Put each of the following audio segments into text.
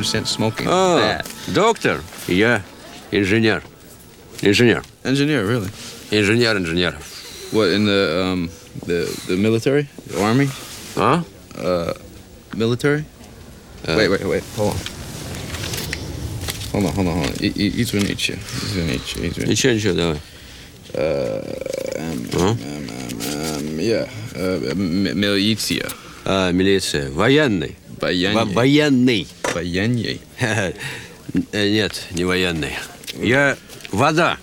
I'm a doctor. Understand smoking Oh, bad. доктор. Я инженер. Инженер. Engineer, really? Инженер инженер. What in the um the the military, the army, А? military? wait, wait, wait. Hold on. Hold on, hold on, hold on. И- и- Извините, извините, извините. Ничего, ничего, давай. Um, А? um, um, um, yeah, uh, m- милиция. А, милиция. Военный. Баяней. Военный. Военный? Нет, не военный. Я... Вода.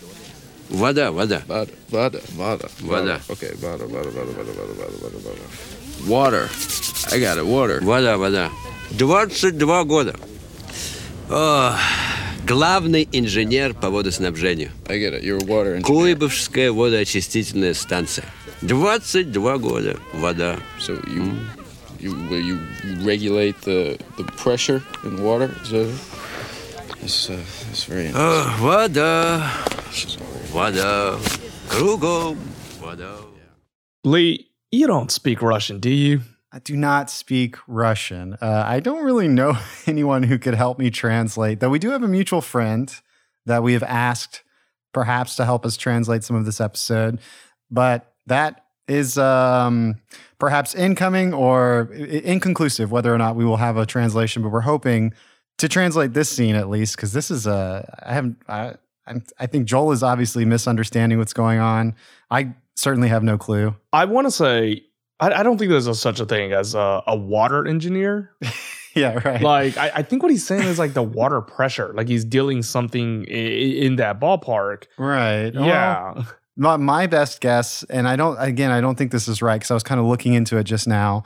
Вода, вода. Вода, вода, вода. Вода. Окей, вода, вода, вода, вода, вода, вода, вода. вода. Water. I got it, water. Вода, вода. 22 года. О, главный инженер по водоснабжению. I get it, you're a water engineer. Куйбышевская водоочистительная станция. 22 года. Вода. So you... you, where you regulate the, the pressure in water. So it's, uh, it's very uh, Wada. Wada. Krugo. Wada. Lee, you don't speak Russian, do you? I do not speak Russian. Uh, I don't really know anyone who could help me translate, though we do have a mutual friend that we have asked perhaps to help us translate some of this episode. But that is um, perhaps incoming or inconclusive whether or not we will have a translation, but we're hoping to translate this scene at least because this is a. I haven't. I, I'm- I think Joel is obviously misunderstanding what's going on. I certainly have no clue. I want to say, I, I don't think there's a, such a thing as a, a water engineer. Yeah, right. like, I, I think what he's saying is like the water pressure, like he's dealing something i- i- in that ballpark. right. Well, Yeah. My, my best guess, and I don't, again, I don't think this is right because I was kind of looking into it just now.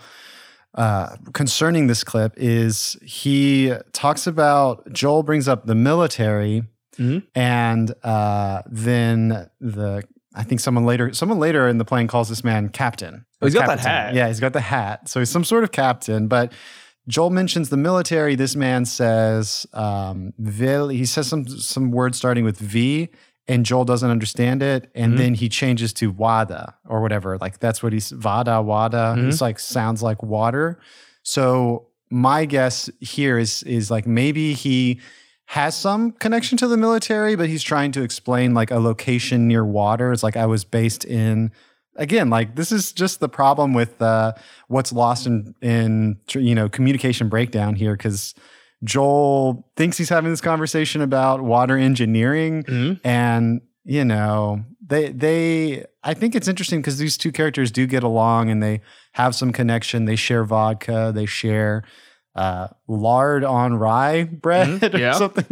Uh, concerning this clip, is he talks about Joel brings up the military, Mhm. and uh, then the I think someone later, someone later in the plane calls this man captain. Oh, he's got that hat. Yeah, he's got the hat, so he's some sort of captain. But Joel mentions the military. This man says, um, vil, he says some some words starting with V, and Joel doesn't understand it. And Mhm. then he changes to Wada or whatever. Like that's what he's Vada, Wada. Mhm. It's like sounds like water. So my guess here is is like maybe he has some connection to the military, but he's trying to explain like a location near water. It's like I was based in again, like this is just the problem with uh, what's lost in in you know communication breakdown here because Joel thinks he's having this conversation about water engineering, Mhm. and you know they they I think it's interesting because these two characters do get along and they have some connection. They share vodka, they share uh, lard on rye bread Mhm, or yeah. something,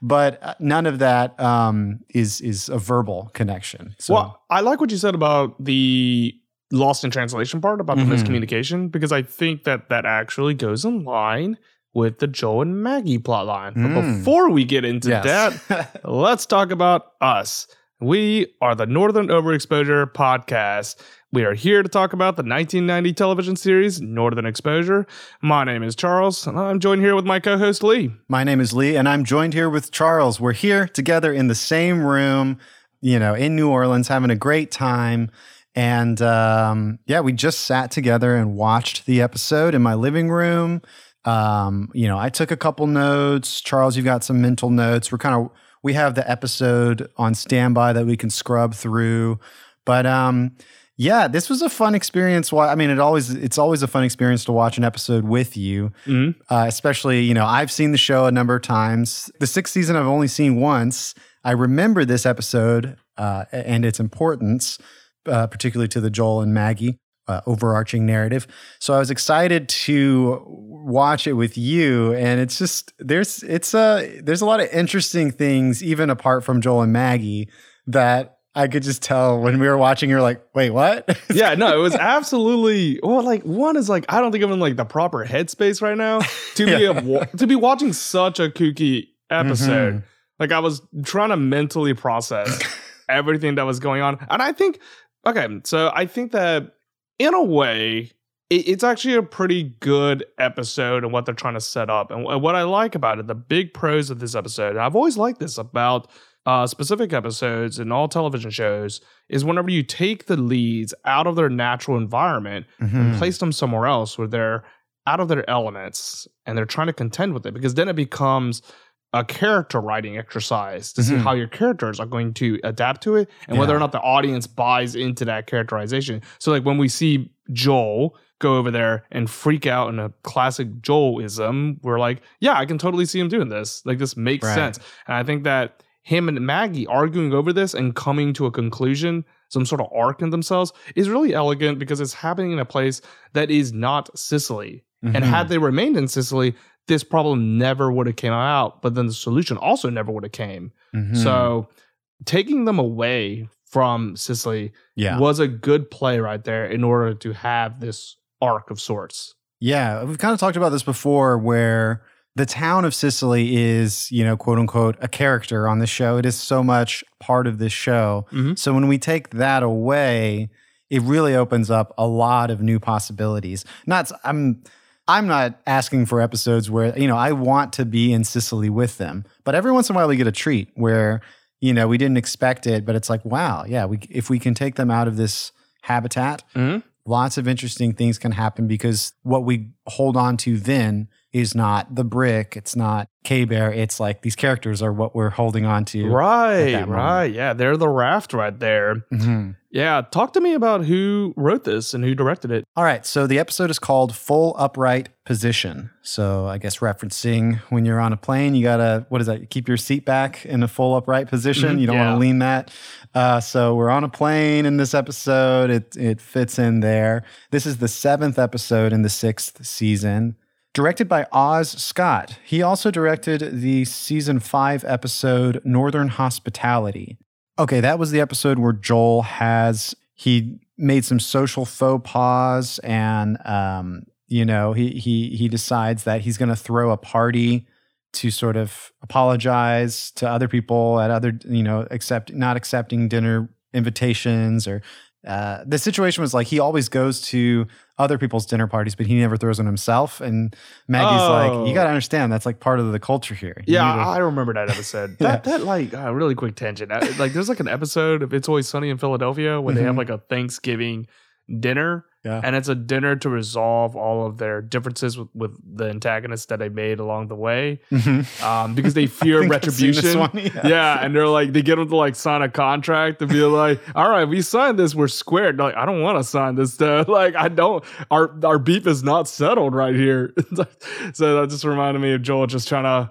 but uh, none of that um, is is a verbal connection. So Well, I like what you said about the lost in translation part about the miscommunication because I think that that actually goes in line with the Joe and Maggie plotline. But Mm. before we get into yes. that, let's talk about us. We are the Northern Overexposure Podcast. We are here to talk about the 1990 television series Northern Exposure. My name is Charles, and I'm joined here with my co host Lee. My name is Lee, and I'm joined here with Charles. We're here together in the same room, you know, in New Orleans, having a great time. And um, yeah, we just sat together and watched the episode in my living room. Um, you know, I took a couple notes. Charles, you've got some mental notes. We're kind of we have the episode on standby that we can scrub through. But um, yeah, this was a fun experience. Why? I mean, it always it's always a fun experience to watch an episode with you Mhm. uh, especially you know i've seen the show a number of times the sixth season i've only seen once i remember this episode uh, and its importance uh, particularly to the joel and maggie uh, overarching narrative so i was excited to watch it with you and it's just there's it's a there's a lot of interesting things even apart from joel and maggie that i could just tell when we were watching you're like wait what yeah, no, it was absolutely well. Like one is like I don't think I'm in like the proper headspace right now to be Yeah. a, to be watching such a kooky episode. Mhm. Like I was trying to mentally process everything that was going on, and I think okay, so I think that in a way. it- It's actually a pretty good episode and what they're trying to set up. And wh- what I like about it, the big pros of this episode, and I've always liked this about uh, specific episodes in all television shows, is whenever you take the leads out of their natural environment and Mhm. place them somewhere else where they're out of their elements and they're trying to contend with it because then it becomes a character writing exercise to see Mhm. how your characters are going to adapt to it and whether or not the audience buys into that characterization. So like when we see Joel go over there and freak out in a classic Joelism, we're like, yeah, I can totally see him doing this. Like this makes Right. sense. And I think that him and Maggie arguing over this and coming to a conclusion, some sort of arc in themselves, is really elegant because it's happening in a place that is not Cicely. And Mhm. had they remained in Cicely, this problem never would have came out. But then the solution also never would have came. Mhm. So taking them away from Cicely yeah. was a good play right there in order to have this arc of sorts. Yeah, we've kind of talked about this before where the town of Cicely is, you know, quote unquote, a character on the show. It is so much part of this show. Mhm. So when we take that away, it really opens up a lot of new possibilities. Not I'm I'm not asking for episodes where, you know, I want to be in Cicely with them. But every once in a while we get a treat where, you know, we didn't expect it, but it's like, wow, yeah, we if we can take them out of this habitat, Mhm. lots of interesting things can happen because what we hold on to then is not the brick, it's not K Bear, it's like these characters are what we're holding on to. Right, right. Yeah, they're the raft right there. Mhm. Yeah, talk to me about who wrote this and who directed it. All right, so the episode is called Full Upright Position. So I guess referencing when you're on a plane, you gotta what is that? Keep your seat back in a full upright position. Mhm, You don't wanna lean that. Uh, so we're on a plane in this episode. It it fits in there. This is the seventh episode in the sixth season. Directed by Oz Scott. He also directed the season five episode Northern Hospitality. Okay, that was the episode where Joel has he made some social faux pas and um, you know, he he he decides that he's gonna throw a party to sort of apologize to other people at other, you know, accept not accepting dinner invitations or uh, the situation was like he always goes to other people's dinner parties, but he never throws one himself. And Maggie's Oh. like, "You got to understand, that's like part of the culture here." You Yeah, to- I remember that episode. Yeah. That that like uh, really quick tangent. Uh, Like there's like an episode of It's Always Sunny in Philadelphia where they have Mhm. like a Thanksgiving dinner. Yeah. And it's a dinner to resolve all of their differences with, with the antagonists that they made along the way. Mhm. Um, because they fear I think I've seen this retribution. one, Yeah. and they're like, they get them to like sign a contract to be like, all right, we signed this, we're squared. They're like, I don't want to sign this stuff. Like, I don't. Our our beef is not settled right here. so that just reminded me of Joel just trying to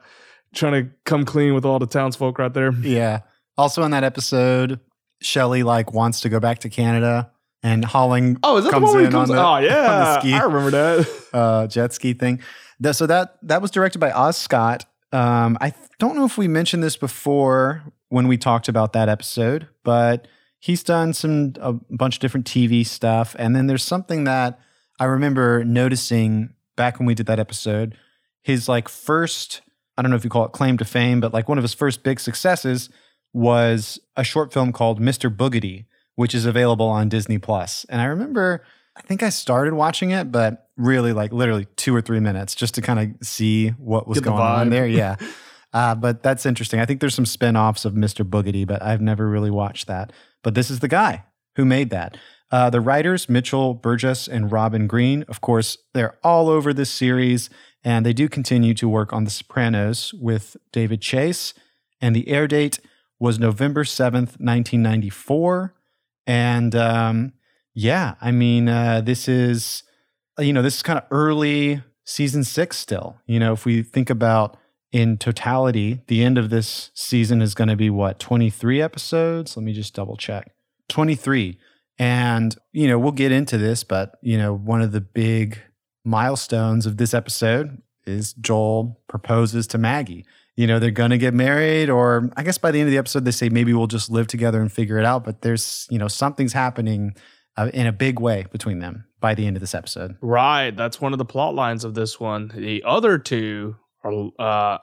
trying to come clean with all the townsfolk right there. Yeah. Also in that episode, Shelly like wants to go back to Canada and Holling Oh, is that comes the one where in comes? on the, oh yeah, on the ski I remember that. uh, jet ski thing. That- so that that was directed by Oz Scott. Um, I don't know if we mentioned this before when we talked about that episode, but he's done some a bunch of different TV stuff. And then there's something that I remember noticing back when we did that episode. His like first, I don't know if you call it claim to fame, but like one of his first big successes was a short film called Mr. Boogedy, which is available on Disney Plus. And I remember, I think I started watching it, but really like literally two or three minutes just to kind of see what was Get the going on there. Yeah. Uh, but that's interesting. I think there's some spin-offs of Mr. Boogedy, but I've never really watched that. But this is the guy who made that. Uh, the writers, Mitchell Burgess and Robin Green, of course, they're all over this series, and they do continue to work on The Sopranos with David Chase. And the air date was November 7th, 1994. And um, yeah, I mean, uh, this is, you know, this is kind of early season six still. You know, if we think about in totality, the end of this season is going to be what, 23 episodes? Let me just double check. 23. And, you know, we'll get into this, but, you know, one of the big milestones of this episode is Joel proposes to Maggie. You know, they're going to get married, or I guess by the end of the episode, they say maybe we'll just live together and figure it out. But there's, you know, something's happening uh, in a big way between them by the end of this episode. Right, that's one of the plot lines of this one. The other two are uh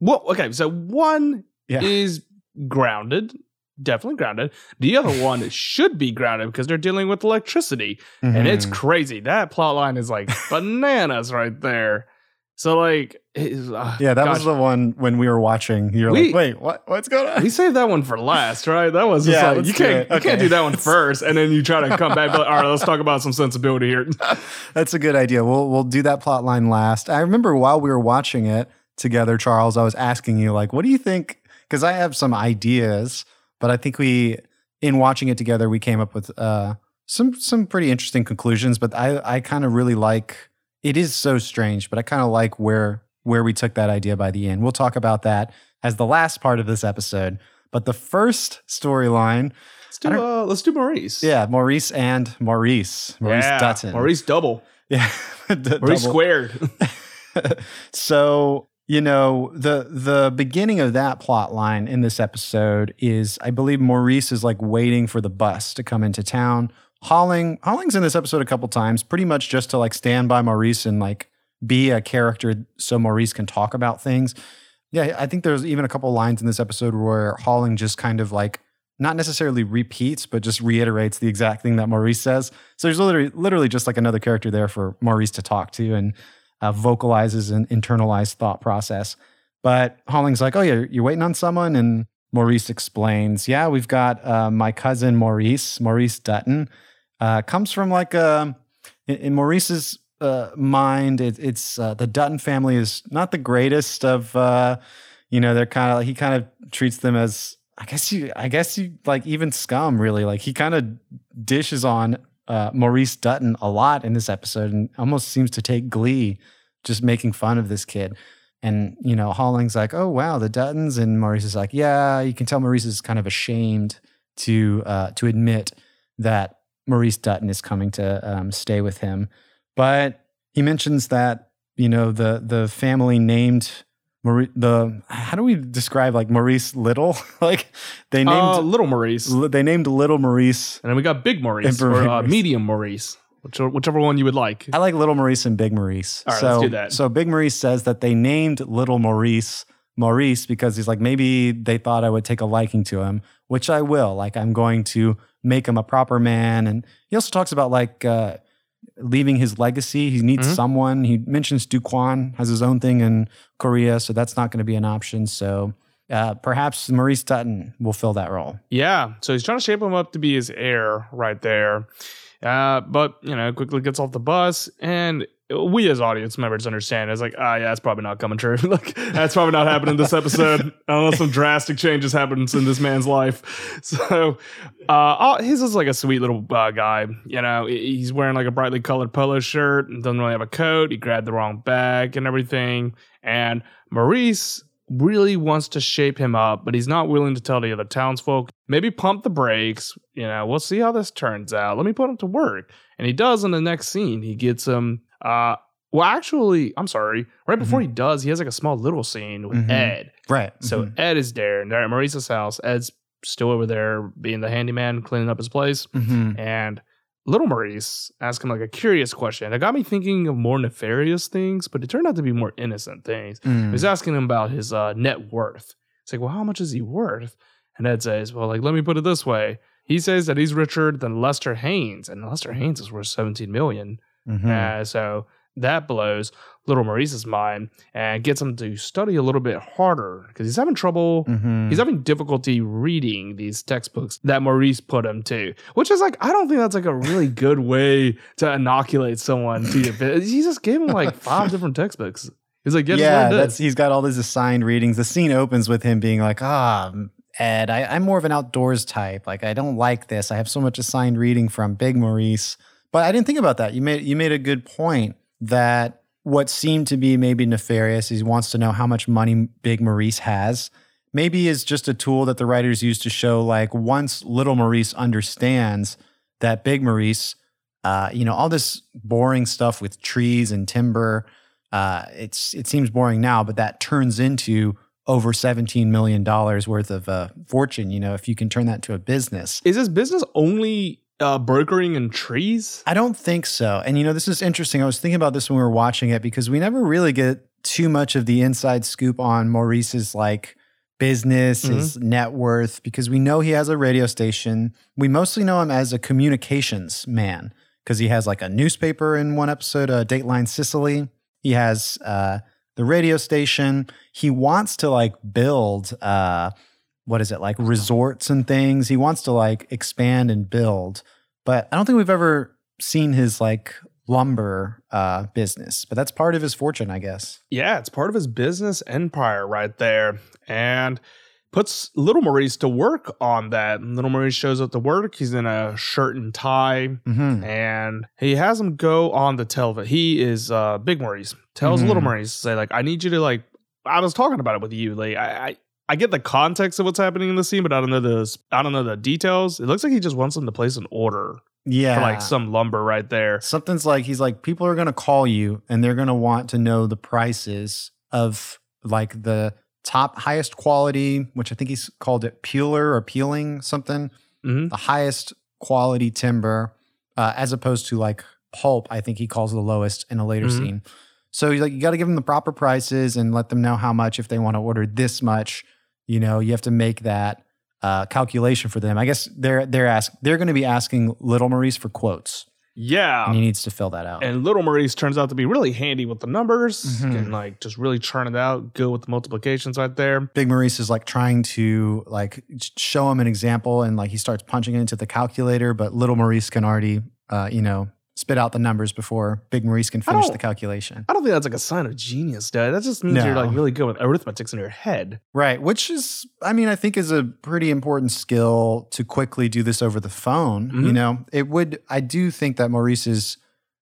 well okay, so one Yeah. is grounded, definitely grounded. The other one should be grounded because they're dealing with electricity. And it's Mhm. crazy. That plot line is like bananas right there. So like, uh, Yeah, that gosh, was the one when we were watching. You're We- like, wait, what? What's going on? we saved that one for last, right? That was Yeah, like you can't it. you can't do that one first, and then you try to come back. But all right, let's talk about some sensibility here. That's a good idea. We'll we'll do that plot line last. I remember while we were watching it together, Charles, I was asking you like, what do you think? Because I have some ideas, but I think we, in watching it together, we came up with uh, some some pretty interesting conclusions. But I I kind of really like. It is so strange, but I kind of like where where we took that idea by the end. We'll talk about that as the last part of this episode. But the first storyline, Let's do uh, let's do Maurice. yeah, Maurice and Maurice, Maurice yeah. Dutton, Maurice double, yeah, Maurice Double- squared. so you know the the beginning of that plot line in this episode is i believe maurice is like waiting for the bus to come into town holling holling's in this episode a couple times pretty much just to like stand by maurice and like be a character so maurice can talk about things. Yeah i think there's even a couple lines in this episode where holling just kind of like not necessarily repeats but just reiterates the exact thing that maurice says. So there's literally literally just like another character there for maurice to talk to and uh, vocalizes an internalized thought process. But Holling's like, "Oh yeah, you're waiting on someone," and Maurice explains, "Yeah, we've got uh, my cousin Maurice, Maurice Dutton, uh, comes from like a in, in Maurice's uh, mind, it, it's uh, the Dutton family is not the greatest of, uh, you know, they're kind of he kind of treats them as." I guess you, I guess you like even scum really. Like he kind of dishes on uh, Maurice Dutton a lot in this episode and almost seems to take glee just making fun of this kid. And, you know, Holling's like, oh, wow, the Duttons. And Maurice is like, yeah, you can tell Maurice is kind of ashamed to uh, to admit that Maurice Dutton is coming to um, stay with him. But he mentions that, you know, the the family named Maurice, the, how do we describe like Maurice Little? like they Uh, named, little Maurice, li- they named Little Maurice and then we got Big Maurice And or uh, Medium Maurice, whichever, whichever one you would like. I like Little Maurice and Big Maurice. All right, so, let's do that. So Big Maurice says that they named Little Maurice Maurice because he's like, maybe they thought I would take a liking to him, which I will. Like, I'm going to make him a proper man. And he also talks about like uh, leaving his legacy. He needs Mhm. someone. He mentions Duk Won has his own thing in Korea, so that's not going to be an option. So uh, perhaps Maurice Dutton will fill that role. Yeah, so he's trying to shape him up to be his heir right there. Uh, but you know, quickly gets off the bus, and we as audience members understand. It's like, ah, yeah, that's probably not coming true. like, that's probably not happening this episode, unless some drastic changes happens in this man's life. So, uh, oh, he's just like a sweet little uh, guy. You know, he's wearing like a brightly colored polo shirt, and doesn't really have a coat. He grabbed the wrong bag and everything. And Maurice really wants to shape him up, but he's not willing to tell the other townsfolk. Maybe pump the brakes. You know, we'll see how this turns out. Let me put him to work. And he does in the next scene. He gets him. Uh, well, actually, I'm sorry. Right before he does, he has like a small little scene with Mhm. Ed. Right. So Mhm. Ed is there, and they're at Maurice's house. Ed's still over there being the handyman, cleaning up his place. Mhm. And little Maurice asked him like a curious question. It got me thinking of more nefarious things, but it turned out to be more innocent things. Mm. He was asking him about his uh, net worth. It's like, well, how much is he worth? And Ed says, well, like, let me put it this way. He says that he's richer than Lester Haynes, and Lester Haynes is worth 17 million. Mhm. Uh, so that blows little Maurice's mind and gets him to study a little bit harder because he's having trouble. Mhm. He's having difficulty reading these textbooks that Maurice put him to, which is like, I don't think that's like a really good way to inoculate someone to your. He just gave him like five different textbooks. He's like, yeah, yeah, that's he's got all these assigned readings. The scene opens with him being like, "Ah, Ed, I, I'm more of an outdoors type. Like, I don't like this. I have so much assigned reading from Big Maurice." But I didn't think about that. You made you made a good point that what seemed to be maybe nefarious. He wants to know how much money Big Maurice has. Maybe is just a tool that the writers use to show like once little Maurice understands that Big Maurice, uh, you know, all this boring stuff with trees and timber uh, it's it seems boring now, but that turns into over seventeen million dollars worth of uh, fortune. You know, if you can turn that to a business. Is this business only uh, brokering in trees? I don't think so. And you know, this is interesting. I was thinking about this when we were watching it because we never really get too much of the inside scoop on Maurice's like business, his net worth, because we know he has a radio station. We mostly know him as a communications man because he has like a newspaper in one episode, uh, Dateline Cicely. He has uh, the radio station. He wants to like build uh, what is it like resorts and things. He wants to like expand and build, but I don't think we've ever seen his like lumber uh, business. But that's part of his fortune, I guess. Yeah, it's part of his business empire right there. And puts little Maurice to work on that. And little Maurice shows up to work. He's in a shirt and tie. Mm-hmm. And he has him go on the television. He is uh big Maurice. Tells Mhm. little Maurice, to say, like, I need you to like I was talking about it with you. Like I, I I get the context of what's happening in the scene, but I don't know the I don't know the details. It looks like he just wants them to place an order Yeah, for like some lumber right there. something's like he's like people are going to call you and they're going to want to know the prices of like the top highest quality which i think he's called it peeler or peeling something Mhm. the highest quality timber uh, as opposed to like pulp i think he calls the lowest in a later Mhm. scene so you like you got to give them the proper prices and let them know how much if they want to order this much you know you have to make that uh, calculation for them i guess they're they're ask they're going to be asking little maurice for quotes Yeah. and he needs to fill that out. And little Maurice turns out to be really handy with the numbers Mhm. and like just really churn it out, good with the multiplications right there. Big Maurice is like trying to like show him an example, and like he starts punching it into the calculator, but little Maurice can already, uh, you know, spit out the numbers before Big Maurice can finish the calculation. I don't think that's like a sign of genius, dude. That just means you're like really good with arithmetics in your head. Right, which is, I mean, I think is a pretty important skill to quickly do this over the phone. You Mhm. know, it would. I do think that Maurice is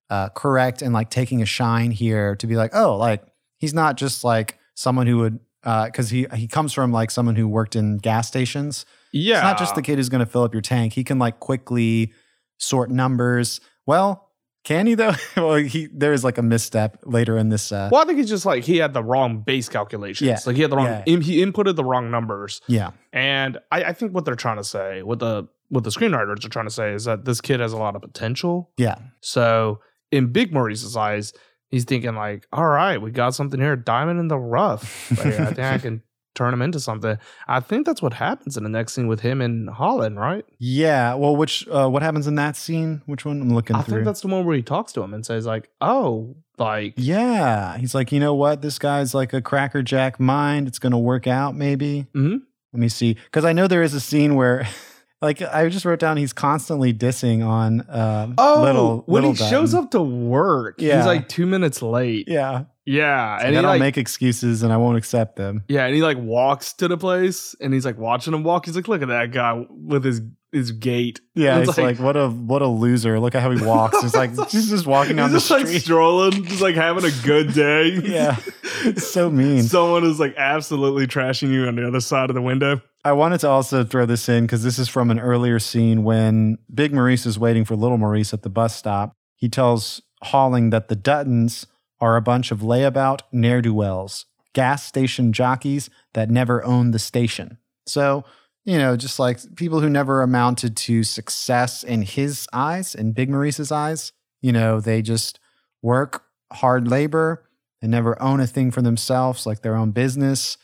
uh, correct and like taking a shine here to be like, oh, like he's not just like someone who would. Because he he comes from like someone who worked in gas stations, Yeah. It's not just the kid who's going to fill up your tank. He can like quickly sort numbers. Well, can he though? well, he there is like a misstep later in this. Uh, Well, I think it's just like he had the wrong base calculations. Yeah. Like he had the wrong, Yeah. im- he inputted the wrong numbers. yeah, And I, I think what they're trying to say, what the what the screenwriters are trying to say is that this kid has a lot of potential. yeah, So in Big Maurice's eyes, he's thinking like, all right, we got something here, diamond in the rough. Like, I think I can turn him into something. I think that's what happens in the next scene with him and Holling, right? yeah. Well, which uh, what happens in that scene? Which one? I'm looking through. I through. think that's the one where he talks to him and says like, oh, like yeah, he's like, you know what? This guy's like a crackerjack mind. It's going to work out, maybe. Mhm. Let me see, because I know there is a scene where. Like I just wrote down, he's constantly dissing on um, Oh, little when little he shows up to work, Yeah. he's like two minutes late. Yeah, Yeah, and and he I don't like, make excuses, and I won't accept them. yeah, and he like walks to the place, and he's like watching him walk. He's like, look at that guy with his his gait Yeah, It's it's like, what a what a loser. Look at how he walks. It's like he's just walking down the he's just like street. strolling, just like having a good day. yeah, it's so mean. Someone is like absolutely trashing you on the other side of the window. I wanted to also throw this in because this is from an earlier scene when Big Maurice is waiting for Little Maurice at the bus stop. He tells Holling that the Duttons are a bunch of layabout ne'er do wells, gas station jockeys that never owned the station. So, you know, just like people who never amounted to success in his eyes, in Big Maurice's eyes, you know, they just work hard labor and never own a thing for themselves, like their own business.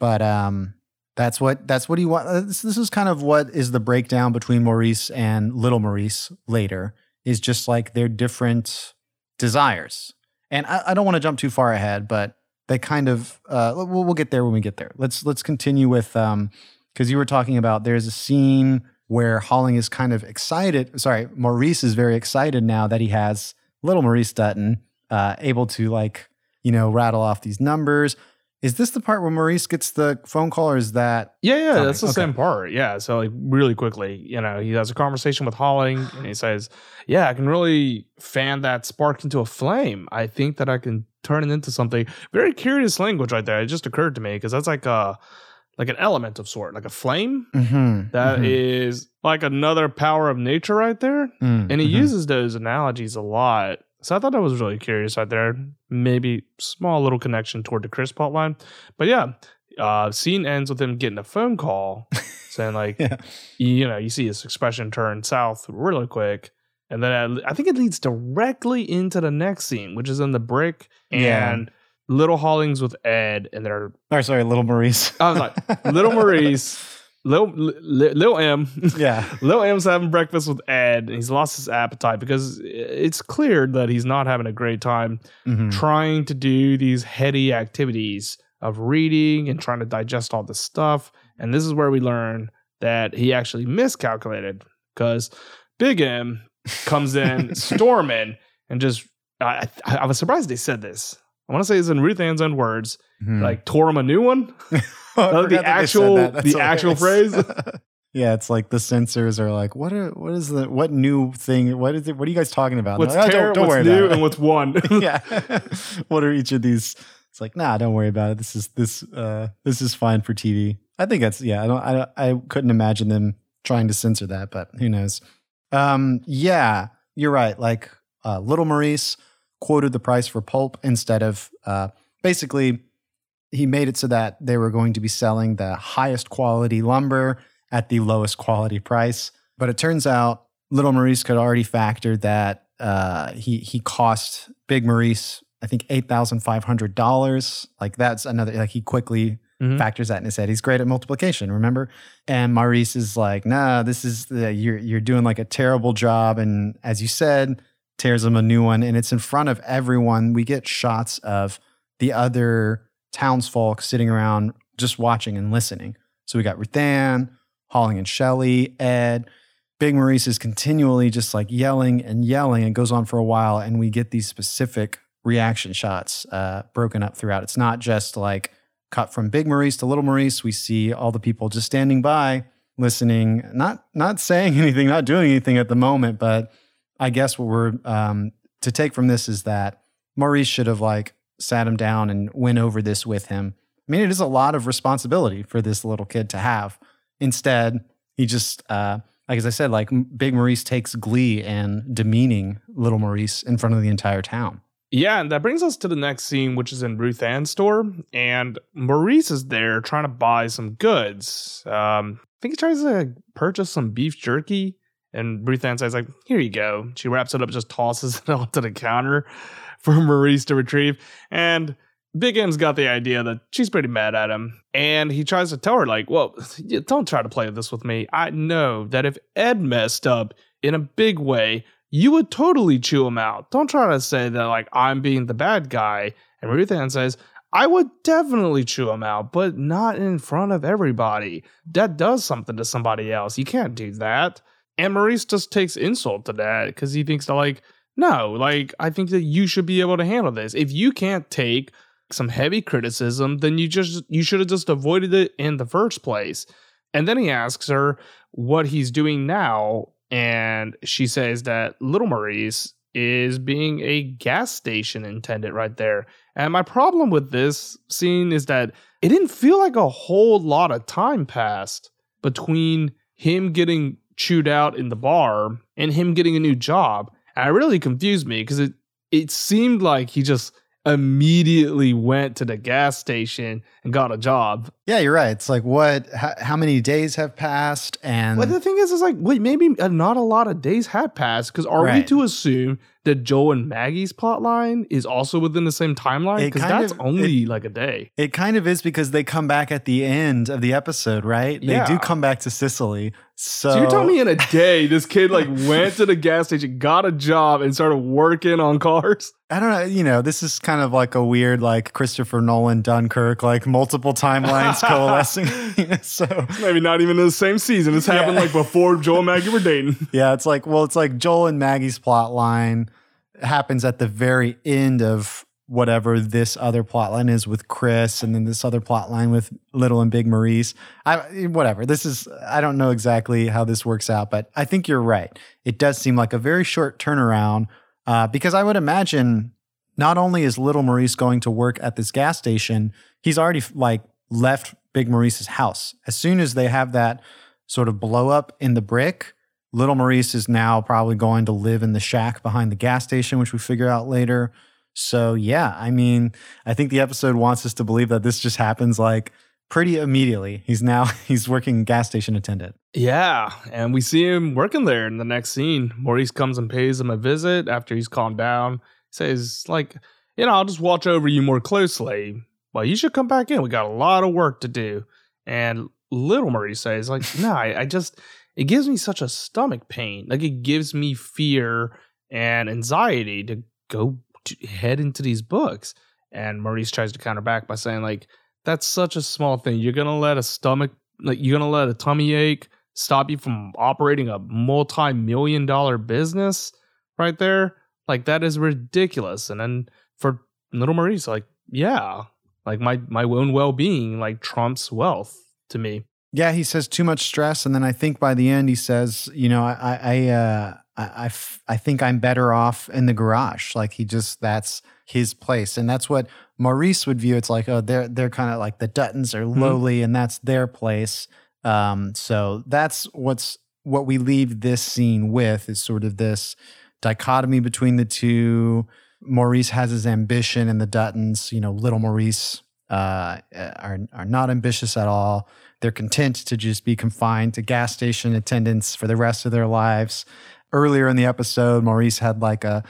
But um, that's what that's what he want. uh, This, is kind of what is the breakdown between Maurice and Little Maurice later. Is just like their different desires, and I, I don't want to jump too far ahead, but they kind of uh, we'll, we'll get there when we get there. Let's let's continue with um because you were talking about there's a scene where Holling is kind of excited. Sorry, Maurice is very excited now that he has Little Maurice Dutton uh, able to like you know rattle off these numbers. Is this the part where Maurice gets the phone call, or is that Yeah, yeah, Coming. that's the Okay. same part. Yeah, so like really quickly, you know, he has a conversation with Holling, and he says, "Yeah, I can really fan that spark into a flame. I think that I can turn it into something." Very curious language right there. It just occurred to me because that's like a like an element of sort, like a flame. Mhm, That mhm, is like another power of nature right there. mm, And he mhm. uses those analogies a lot. So I thought that was really curious right there. Maybe small little connection toward the Chris plot line. But yeah, uh, scene ends with him getting a phone call saying like, Yeah. you know, you see his expression turn south really quick. And then I, I think it leads directly into the next scene, which is in the brick Yeah. and little Hollings with Ed and they're Or sorry, Little Maurice. I was like, little Maurice, Lil, Lil, Lil M. Yeah. Lil M's having breakfast with Ed, and he's lost his appetite because it's clear that he's not having a great time Mhm. trying to do these heady activities of reading and trying to digest all this stuff. And this is where we learn that he actually miscalculated because Big M comes in storming and just. I, I, I was surprised they said this. I want to say it's in Ruth Ann's own words, Mhm. like tore him a new one. Oh, the forgot that they said actual- that. The actual phrase. yeah, it's like the censors are like, what? Are, what is the what new thing? What is it? What are you guys talking about? What's like, "Oh, tear, don't, don't what's new, and what's one. yeah. what are each of these? It's like, nah, don't worry about it. This is this uh this is fine for TV. I think that's yeah. I don't. I I couldn't imagine them trying to censor that, but who knows? Um, yeah, you're right. Like uh, Little Maurice quoted the price for pulp instead of uh, basically he made it so that they were going to be selling the highest quality lumber at the lowest quality price. But it turns out Little Maurice could already factor that uh, he he cost Big Maurice I think eight thousand five hundred dollars. Like that's another like he quickly Mhm. factors that in his head. He's great at multiplication, remember? And Maurice is like, nah, this is the, you're you're doing like a terrible job. And as you said, tears him a new one, and it's in front of everyone. We get shots of the other townsfolk sitting around just watching and listening. So we got Ruthann, Holling and Shelly, Ed. Big Maurice is continually just like yelling and yelling. It goes on for a while, and we get these specific reaction shots uh, broken up throughout. It's not just like cut from Big Maurice to Little Maurice. We see all the people just standing by, listening, not not saying anything, not doing anything at the moment. But I guess what we're um, to take from this is that Maurice should have like sat him down and went over this with him. I mean, it is a lot of responsibility for this little kid to have. Instead, he just, uh, like as I said, like Big Maurice takes glee in demeaning Little Maurice in front of the entire town. Yeah, and that brings us to the next scene, which is in Ruth Ann's store, and Maurice is there trying to buy some goods. Um, I think he tries to purchase some beef jerky, and Ruth Ann says, "Like, here you go." She wraps it up, just tosses it onto the counter for Maurice to retrieve, and Big M's got the idea that she's pretty mad at him, and he tries to tell her, like, "Well, don't try to play this with me. I know that if Ed messed up in a big way." you would totally chew him out. Don't try to say that like I'm being the bad guy. And Ruth Ann says, I would definitely chew him out, but not in front of everybody. That does something to somebody else. You can't do that. And Maurice just takes insult to that because he thinks that like, no, like I think that you should be able to handle this. If you can't take some heavy criticism, then you just you should have just avoided it in the first place. And then he asks her what he's doing now and she says that little Maurice is being a gas station attendant right there. And my problem with this scene is that it didn't feel like a whole lot of time passed between him getting chewed out in the bar and him getting a new job. And it really confused me because it it seemed like he just immediately went to the gas station and got a job. Yeah, you're right. It's like what? How, how many days have passed? And But the thing is, is like, wait, maybe not a lot of days had passed. Because are we to assume that Joel and Maggie's plot line is also within the same timeline? Because that's of- only like a day. It kind of is because they come back at the end of the episode, right? They do come back to Cicely. So, So, you're telling me in a day, this kid like went to the gas station, got a job, and started working on cars? I don't know. You know, this is kind of like a weird, like Christopher Nolan Dunkirk, like multiple timelines coalescing. so, Maybe not even in the same season. This happened Yeah. like before Joel and Maggie were dating. yeah, it's like, well, it's like Joel and Maggie's plot line happens at the very end of whatever this other plot line is with Chris, and then this other plot line with Little and Big Maurice. I whatever. This is I don't know exactly how this works out, but I think you're right. It does seem like a very short turnaround uh, because I would imagine not only is Little Maurice going to work at this gas station, he's already like left Big Maurice's house. As soon as they have that sort of blow up in the brick, Little Maurice is now probably going to live in the shack behind the gas station, which we figure out later. So, yeah, I mean, I think the episode wants us to believe that this just happens like pretty immediately. He's now he's working gas station attendant. Yeah, and we see him working there in the next scene. Maurice comes and pays him a visit after he's calmed down. He Says, like, you know, I'll just watch over you more closely. Well, you should come back in. We got a lot of work to do. And little Maurice says, like, no, I, I just it gives me such a stomach pain. Like it gives me fear and anxiety to go to head into these books. And Maurice tries to counter back by saying, like, that's such a small thing. You're gonna let a stomach like you're gonna let a tummy ache stop you from operating a multi-million dollar business right there like that is ridiculous and then for little maurice like yeah like my my own well-being like trumps wealth to me Yeah, he says too much stress, and then I think by the end he says, you know, I, I, uh, I, I f- I think I'm better off in the garage. Like he just that's his place, and that's what Maurice would view. It's like, oh, they're they're kind of like the Duttons are lowly, and that's their place. Um, so that's what's what we leave this scene with is sort of this dichotomy between the two. Maurice has his ambition, and the Duttons, you know, little Maurice uh, are are not ambitious at all. They're content to just be confined to gas station attendants for the rest of their lives. Earlier in the episode, Maurice had like a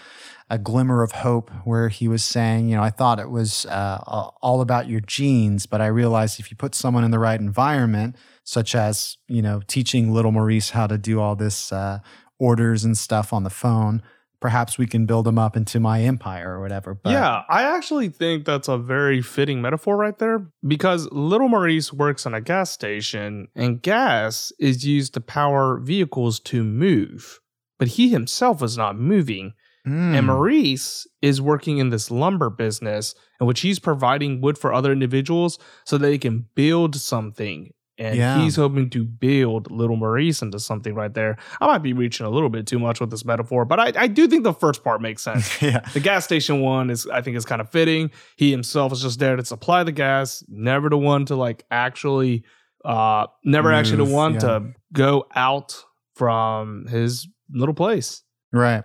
a glimmer of hope where he was saying, you know, I thought it was uh, all about your genes, but I realized if you put someone in the right environment, such as you know, teaching little Maurice how to do all this uh, orders and stuff on the phone, perhaps we can build him up into my empire or whatever. But yeah, I actually think that's a very fitting metaphor right there because little Maurice works in a gas station and gas is used to power vehicles to move, but he himself is not moving. Mm. And Maurice is working in this lumber business in which he's providing wood for other individuals so they can build something. And Yeah. he's hoping to build little Maurice into something right there. I might be reaching a little bit too much with this metaphor, but I, I do think the first part makes sense. yeah, The gas station one is, I think, is kind of fitting. He himself is just there to supply the gas, never the one to like actually, uh, never actually the Move, one yeah. to go out from his little place. Right.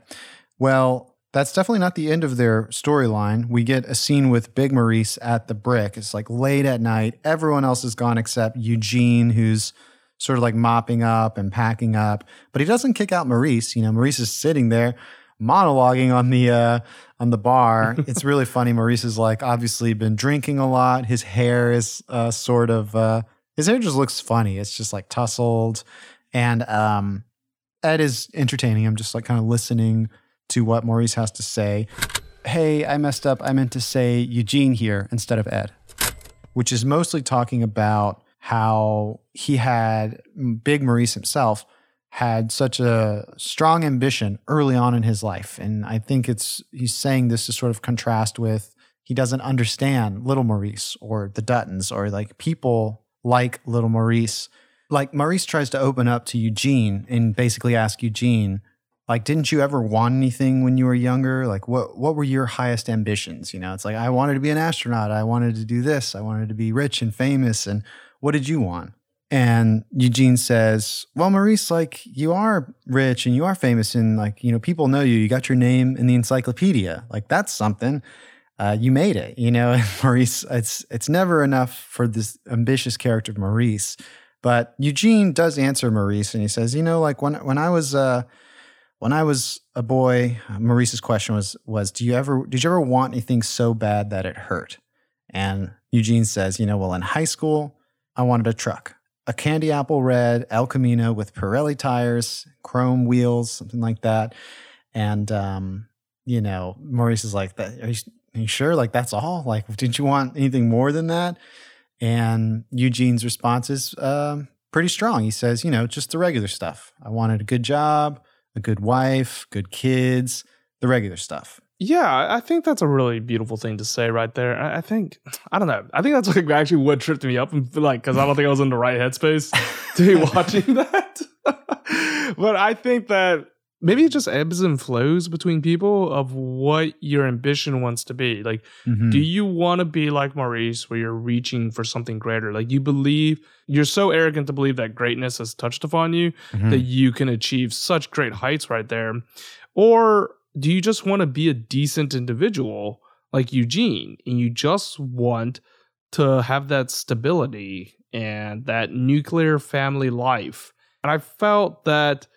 Well, that's definitely not the end of their storyline. We get a scene with Big Maurice at the brick. It's like late at night. Everyone else is gone except Eugene, who's sort of like mopping up and packing up. But he doesn't kick out Maurice. You know, Maurice is sitting there monologuing on the uh on the bar. it's really funny. Maurice is like obviously been drinking a lot. His hair is uh sort of uh his hair just looks funny. It's just like tousled. And um Ed is entertaining. I'm just like kind of listening to what Maurice has to say. Hey, I messed up. I meant to say Eugene here instead of Ed, which is mostly talking about how he had, Big Maurice himself, had such a strong ambition early on in his life. And I think it's, he's saying this to sort of contrast with he doesn't understand Little Maurice or the Duttons or like people like Little Maurice. Like Maurice tries to open up to Eugene and basically ask Eugene, like didn't you ever want anything when you were younger? Like what what were your highest ambitions? You know it's like i wanted to be an astronaut. I wanted to do this. I wanted to be rich and famous. And what did you want? And eugene says well maurice like you are rich and you are famous and like you know people know you. You got your name in the encyclopedia. Like that's something. Uh, you made it. You know and maurice it's it's never enough for this ambitious character of maurice. But eugene does answer maurice and he says you know like when when i was uh when I was a boy, Maurice's question was was do you ever did you ever want anything so bad that it hurt? And Eugene says, you know, well in high school, I wanted a truck. A candy apple red El Camino with Pirelli tires, chrome wheels, something like that. And um, you know, Maurice is like. Are you, are you sure? Like that's all? Like, did you want anything more than that? And Eugene's response is um, pretty strong. He says, you know, just the regular stuff. I wanted a good job, a good wife, good kids, the regular stuff. Yeah, I think that's a really beautiful thing to say right there. I think I don't know. I think that's like actually what tripped me up, and like because I don't think I was in the right headspace to be watching that. but I think that maybe it just ebbs and flows between people of what your ambition wants to be. Like, Mm-hmm. do you want to be like Maurice, where you're reaching for something greater? Like you believe you're so arrogant to believe that greatness has touched upon you Mm-hmm. that you can achieve such great heights right there? Or do you just want to be a decent individual like Eugene and you just want to have that stability and that nuclear family life? And I felt that,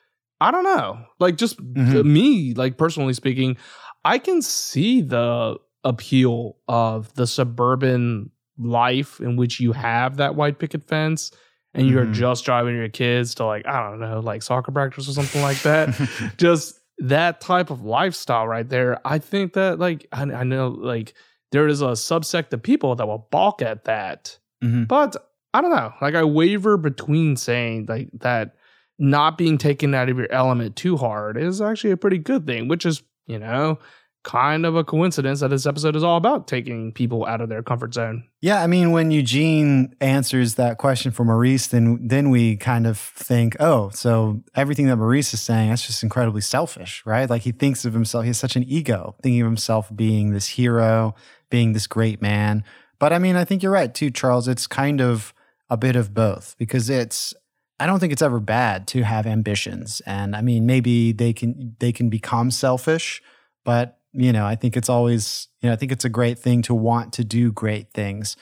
I don't know, like just Mhm. me, like personally speaking, I can see the appeal of the suburban life in which you have that white picket fence and you're Mhm. just driving your kids to like, I don't know, like soccer practice or something like that. just that type of lifestyle right there. I think that like I, I know like there is a subsect of people that will balk at that. Mhm. But I don't know. Like I waver between saying like that not being taken out of your element too hard is actually a pretty good thing, which is, you know, kind of a coincidence that this episode is all about taking people out of their comfort zone. Yeah, I mean, when Eugene answers that question for Maurice, then then we kind of think, oh, so everything that Maurice is saying, that's just incredibly selfish, right? Like he thinks of himself, he has such an ego, thinking of himself being this hero, being this great man. But I mean, I think you're right too, Charles. It's kind of a bit of both because it's I don't think it's ever bad to have ambitions. And I mean, maybe they can they can become selfish, but you know, I think it's always, you know, I think it's a great thing to want to do great things.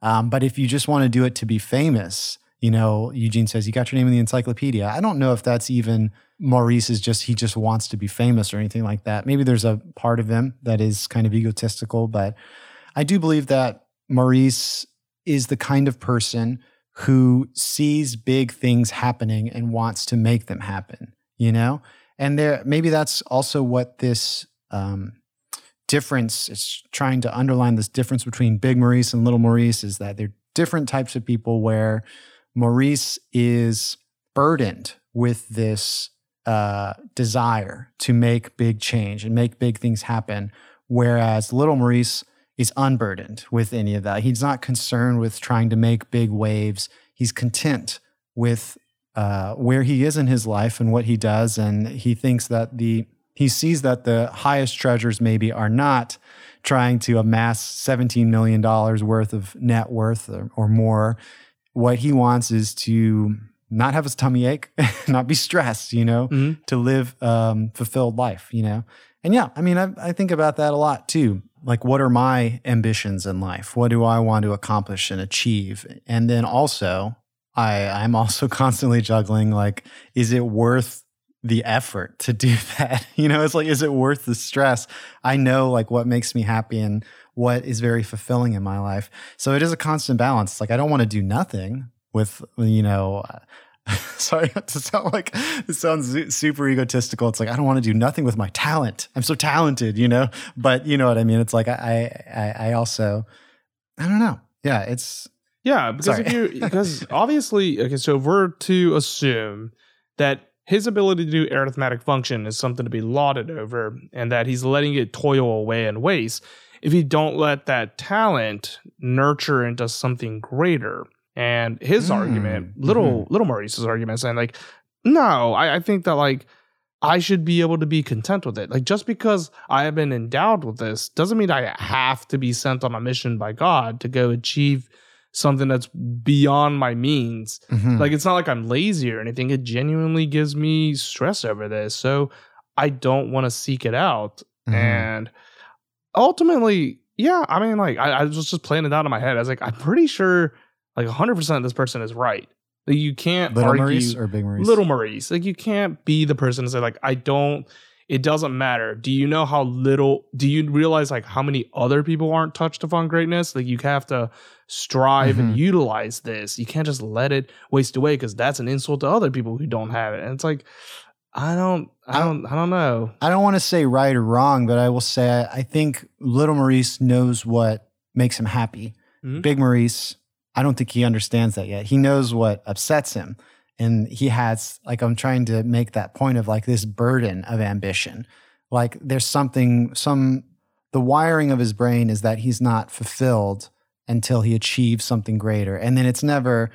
Um, but if you just want to do it to be famous, you know, Eugene says, you got your name in the encyclopedia. I don't know if that's even Maurice is just, he just wants to be famous or anything like that. Maybe there's a part of him that is kind of egotistical, but I do believe that Maurice is the kind of person who sees big things happening and wants to make them happen, you know? And there, maybe that's also what this um, difference is trying to underline this difference between big Maurice and little Maurice is that they're different types of people where Maurice is burdened with this uh, desire to make big change and make big things happen, whereas little Maurice is unburdened with any of that. He's not concerned with trying to make big waves. He's content with uh, where he is in his life and what he does, and he thinks that the he sees that the highest treasures maybe are not trying to amass $17 million worth of net worth or, or more. What he wants is to not have his tummy ache, not be stressed, you know, Mhm. to live um, fulfilled life, you know. And yeah, I mean, I, I think about that a lot too. Like, what are my ambitions in life? What do I want to accomplish and achieve? And then also, I I'm also constantly juggling. Like, is it worth the effort to do that? You know, it's like, is it worth the stress? I know like what makes me happy and what is very fulfilling in my life. So it is a constant balance. It's like I don't want to do nothing with you know. Sorry to sound like it sounds super egotistical. It's like I don't want to do nothing with my talent. I'm so talented, you know. But you know what I mean. It's like I I, I also I don't know. Yeah, it's Yeah, because Sorry. if you because obviously okay, so if we're to assume that his ability to do arithmetic function is something to be lauded over, and that he's letting it toil away and waste, if you don't let that talent nurture into something greater. And his Mm, argument, little little Maurice's argument, saying like, no, I, I think that like I should be able to be content with it. Like just because I have been endowed with this doesn't mean I have to be sent on a mission by God to go achieve something that's beyond my means. mhm. Like it's not like I'm lazy or anything. It genuinely gives me stress over this. So I don't want to seek it out. Mhm. And ultimately, yeah, I mean, like I, I was just playing it out in my head. I was like, I'm pretty sure like 100% this person is right. Like you can't little argue Maurice or big Maurice. little Maurice. Like you can't be the person to say like I don't. It doesn't matter. Do you know how little? Do you realize like how many other people aren't touched upon greatness? Like you have to strive and Mhm. utilize this. You can't just let it waste away because that's an insult to other people who don't have it. And it's like I don't, I don't, I don't know. I don't want to say right or wrong, but I will say I, I think little Maurice knows what makes him happy. Mhm. Big Maurice, I don't think he understands that yet. He knows what upsets him. And he has, like, I'm trying to make that point of like this burden of ambition. Like, there's something, some, the wiring of his brain is that he's not fulfilled until he achieves something greater. And then it's never,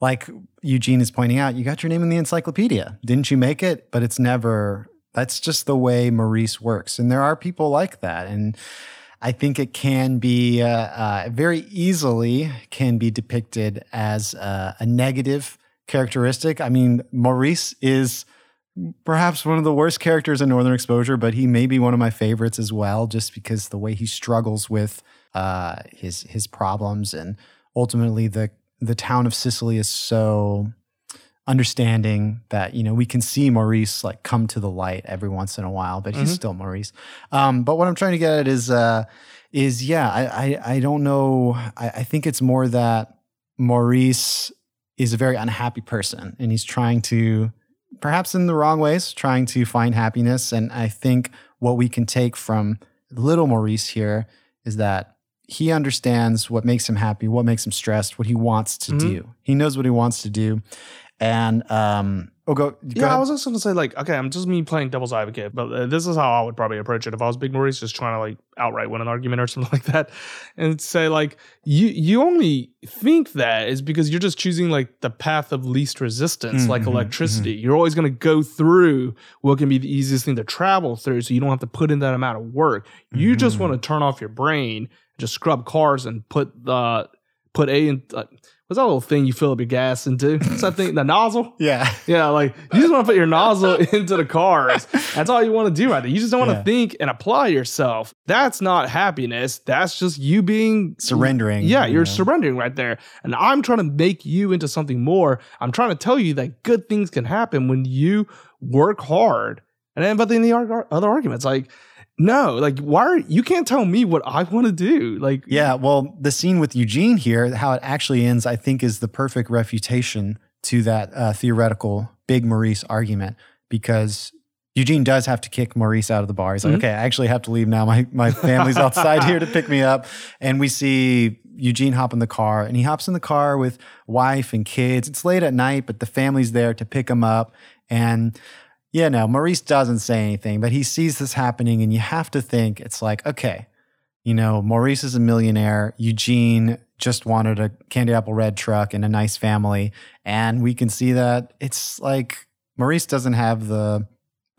like Eugene is pointing out, you got your name in the encyclopedia. Didn't you make it? But it's never, that's just the way Maurice works. And there are people like that. And I think it can be uh, uh, very easily can be depicted as uh, a negative characteristic. I mean, Maurice is perhaps one of the worst characters in Northern Exposure, but he may be one of my favorites as well, just because the way he struggles with uh, his his problems and ultimately the the town of Cicely is so understanding that you know we can see Maurice like come to the light every once in a while, but he's Mhm. still Maurice. Um, but what I'm trying to get at is uh, is yeah, I, I I don't know. I, I think it's more that Maurice is a very unhappy person and he's trying to perhaps in the wrong ways trying to find happiness and i think what we can take from little maurice here is that he understands what makes him happy what makes him stressed what he wants to Mhm. do he knows what he wants to do and um oh go, go Yeah, I was just gonna say like, okay, I'm just me playing devil's advocate, but uh, this is how I would probably approach it if I was Big Maurice, just trying to like outright win an argument or something like that, and say like, you you only think that is because you're just choosing like the path of least resistance, like Mhm, electricity. You're always gonna go through what can be the easiest thing to travel through, so you don't have to put in that amount of work. You just Mhm. want to turn off your brain, just scrub cars, and put the put a in. Uh, what's that little thing you fill up your gas into? What's that thing? The nozzle. yeah Yeah, like you just want to put your nozzle into the cars. That's all you want to do right there. You just don't want Yeah. to think and apply yourself. That's not happiness. That's just you being surrendering Yeah, you you're know. surrendering right there. And I'm trying to make you into something more. I'm trying to tell you that good things can happen when you work hard. And then, but then the other arguments, like, no, like, why are you can't tell me what I want to do? Like, Yeah, well, the scene with Eugene here, how it actually ends, I think, is the perfect refutation to that uh, theoretical big Maurice argument because Eugene does have to kick Maurice out of the bar. He's like, Mhm. okay, I actually have to leave now. My my family's outside here to pick me up, and we see Eugene hop in the car, and he hops in the car with wife and kids. It's late at night, but the family's there to pick him up, and yeah, no, Maurice doesn't say anything, but he sees this happening, and you have to think it's like, okay, you know, Maurice is a millionaire. Eugene just wanted a candy apple red truck and a nice family. And we can see that it's like Maurice doesn't have the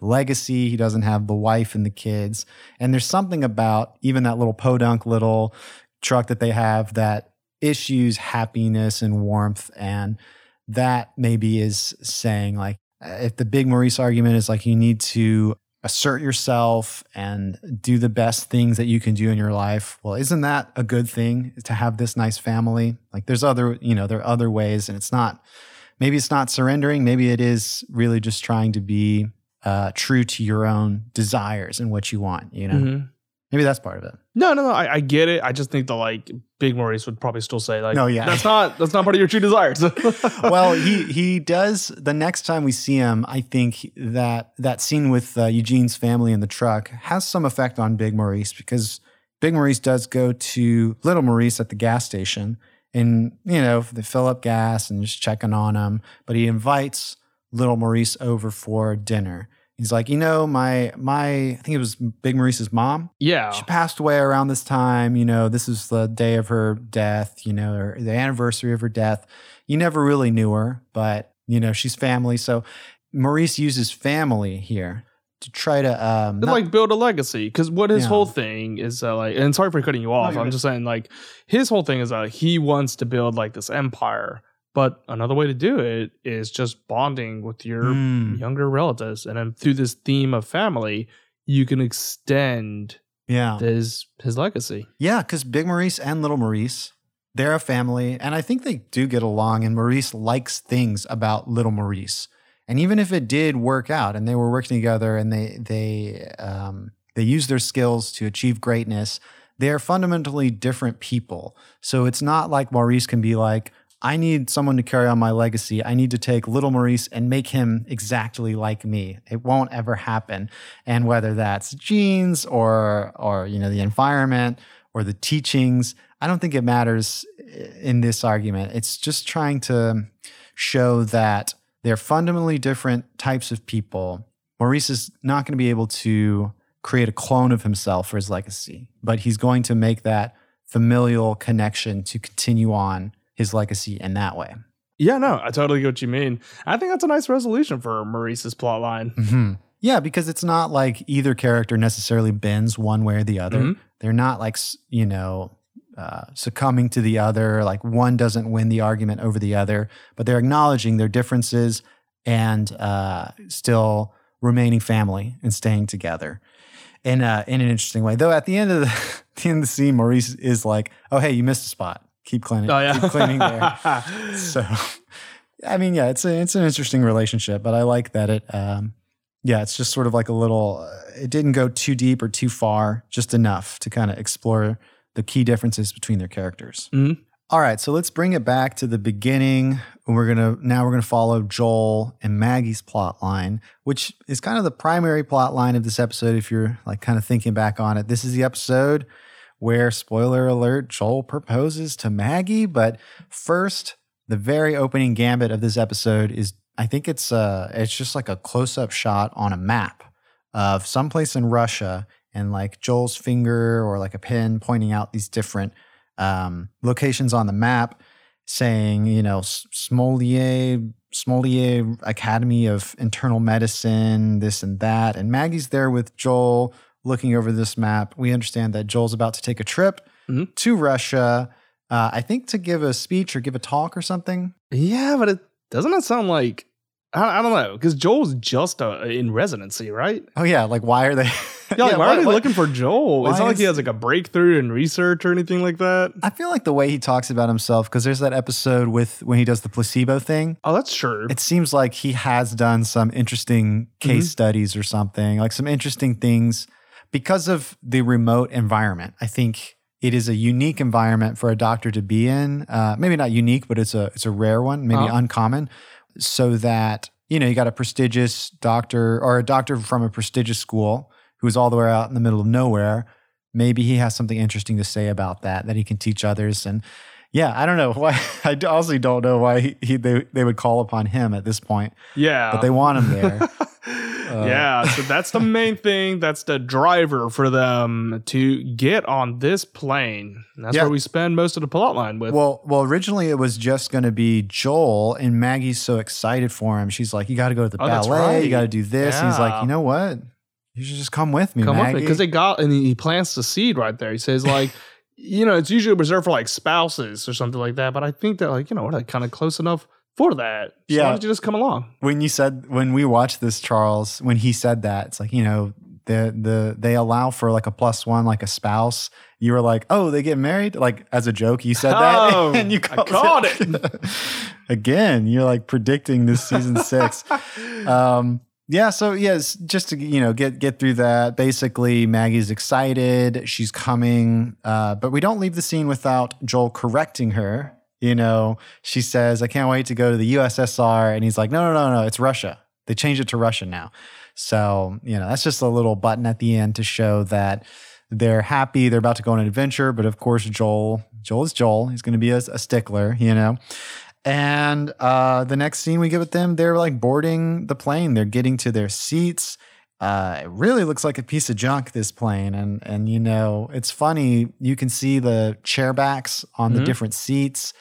legacy, he doesn't have the wife and the kids. And there's something about even that little podunk little truck that they have that issues happiness and warmth. And that maybe is saying, like, if the big Maurice argument is like you need to assert yourself and do the best things that you can do in your life. Well, isn't that a good thing to have this nice family? Like there's other, you know, there are other ways and it's not maybe it's not surrendering, maybe it is really just trying to be uh, true to your own desires and what you want, you know. mhm. Maybe that's part of it. No, no, no. I, I get it. I just think that like Big Maurice would probably still say like, No, yeah. that's not that's not part of your true desires. well, he he does. The next time we see him, I think that that scene with uh, Eugene's family in the truck has some effect on Big Maurice because Big Maurice does go to Little Maurice at the gas station, and you know they fill up gas and just checking on him. But he invites Little Maurice over for dinner. He's like, you know, my my I think it was Big Maurice's mom yeah, she passed away around this time. You know, this is the day of her death, you know, or the anniversary of her death. You never really knew her, but, you know, she's family. So Maurice uses family here to try to, um, not- like build a legacy because what his Yeah. whole thing is uh, like and sorry for cutting you off you're i'm good. just saying like his whole thing is uh he wants to build like this empire but another way to do it is just bonding with your Mm, younger relatives and then through this theme of family you can extend yeah. his his legacy Yeah, because Big Maurice and Little Maurice, they're a family, and I think they do get along. And Maurice likes things about Little Maurice, and even if it did work out, and they were working together, and they they um, they use their skills to achieve greatness, they're fundamentally different people. So it's not like Maurice can be like. I need someone to carry on my legacy. I need to take little Maurice and make him exactly like me. It won't ever happen. And whether that's genes or or you know the environment or the teachings, I don't think it matters in this argument. It's just trying to show that they're fundamentally different types of people. Maurice is not going to be able to create a clone of himself for his legacy, but he's going to make that familial connection to continue on his legacy in that way. yeah no i totally get what you mean i think that's a nice resolution for maurice's plot line hmm Yeah, because it's not like either character necessarily bends one way or the other. Mhm. They're not like, you know, uh, succumbing to the other, like one doesn't win the argument over the other, but they're acknowledging their differences and uh, still remaining family and staying together in, uh, in an interesting way. Though at the end of the, the end of the scene, Maurice is like, oh, hey, you missed a spot. Keep cleaning, oh yeah keep cleaning there. So, I mean, yeah, it's a, it's an interesting relationship, but I like that it, um, yeah, it's just sort of like a little. Uh, it didn't go too deep or too far, just enough to kind of explore the key differences between their characters. All right, so let's bring it back to the beginning. And we're gonna now we're gonna follow Joel and Maggie's plot line, which is kind of the primary plot line of this episode. If you're like kind of thinking back on it, this is the episode where spoiler alert, Joel proposes to Maggie. But first, the very opening gambit of this episode is I think it's uh it's just like a close-up shot on a map of someplace in Russia and like Joel's finger or like a pen pointing out these different um, locations on the map saying, you know, Smolier, Smolier Academy of Internal Medicine, this and that. And Maggie's there with Joel looking over this map. We understand that Joel's about to take a trip Mhm. to Russia, uh, I think to give a speech or give a talk or something. Yeah, but it doesn't it sound like I, I don't know because Joel's just uh, in residency, right? Oh, yeah. Like, why are they? Yeah, like, why are they looking for Joel? It's not like he has like a breakthrough in research or anything like that. I feel like the way he talks about himself, because there's that episode with when he does the placebo thing. Oh, that's true. It seems like he has done some interesting case Mhm. studies or something, like some interesting things because of the remote environment. I think it is a unique environment for a doctor to be in. Uh, maybe not unique, but it's a it's a rare one, maybe Uh-huh. uncommon. So that you know you got a prestigious doctor or a doctor from a prestigious school who's all the way out in the middle of nowhere. Maybe he has something interesting to say about that that he can teach others and. Yeah, I don't know why. I honestly don't know why he, he they, they would call upon him at this point, yeah, but they want him there. Uh, yeah, so that's the main thing. That's the driver for them to get on this plane. That's Yeah. where we spend most of the plot line with. Well, well, originally it was just going to be Joel, and Maggie's so excited for him. She's like, "You got to go to the Oh, ballet. You got to do this." And he's like, "You know what? You should just come with me, Come Maggie." because they got and he plants the seed right there. He says like, you know, it's usually reserved for like spouses or something like that. But I think that like you know we're like kind of close enough for that. So Yeah. why don't you just come along? when you said when we watched this, Charles, when he said that, it's like you know the the they allow for like a plus one, like a spouse. You were like, "Oh, they get married?" Like as a joke, you said that, Oh, and you called again. You're like predicting this season six. um yeah so yes just to you know get get through that basically maggie's excited she's coming uh but we don't leave the scene without joel correcting her you know she says i can't wait to go to the ussr and he's like no no no no it's russia they changed it to russia now so you know that's just a little button at the end to show that they're happy they're about to go on an adventure but of course joel joel is joel he's going to be a, a stickler you know and uh, the next scene we get with them, they're like boarding the plane. They're getting to their seats. Uh, it really looks like a piece of junk. This plane, and and you know, it's funny. You can see the chair backs on the Mhm. different seats.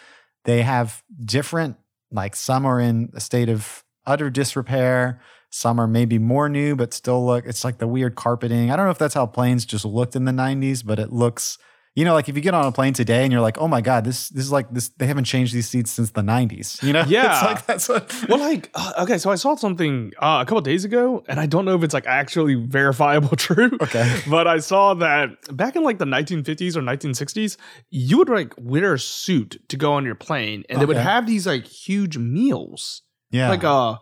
They have different, like some are in a state of utter disrepair. Some are maybe more new, but still look. It's like the weird carpeting. I don't know if that's how planes just looked in the '90s, but it looks you know, like if you get on a plane today and you're like, oh my God, this this is like this they haven't changed these seats since the 90s. You know? Yeah. It's like that's what Well, like uh, okay, so I saw something uh, a couple days ago, and I don't know if it's like actually verifiable true. Okay. but I saw that back in like the 1950s or 1960s, you would like wear a suit to go on your plane, and they would have these like huge meals, Yeah. like uh,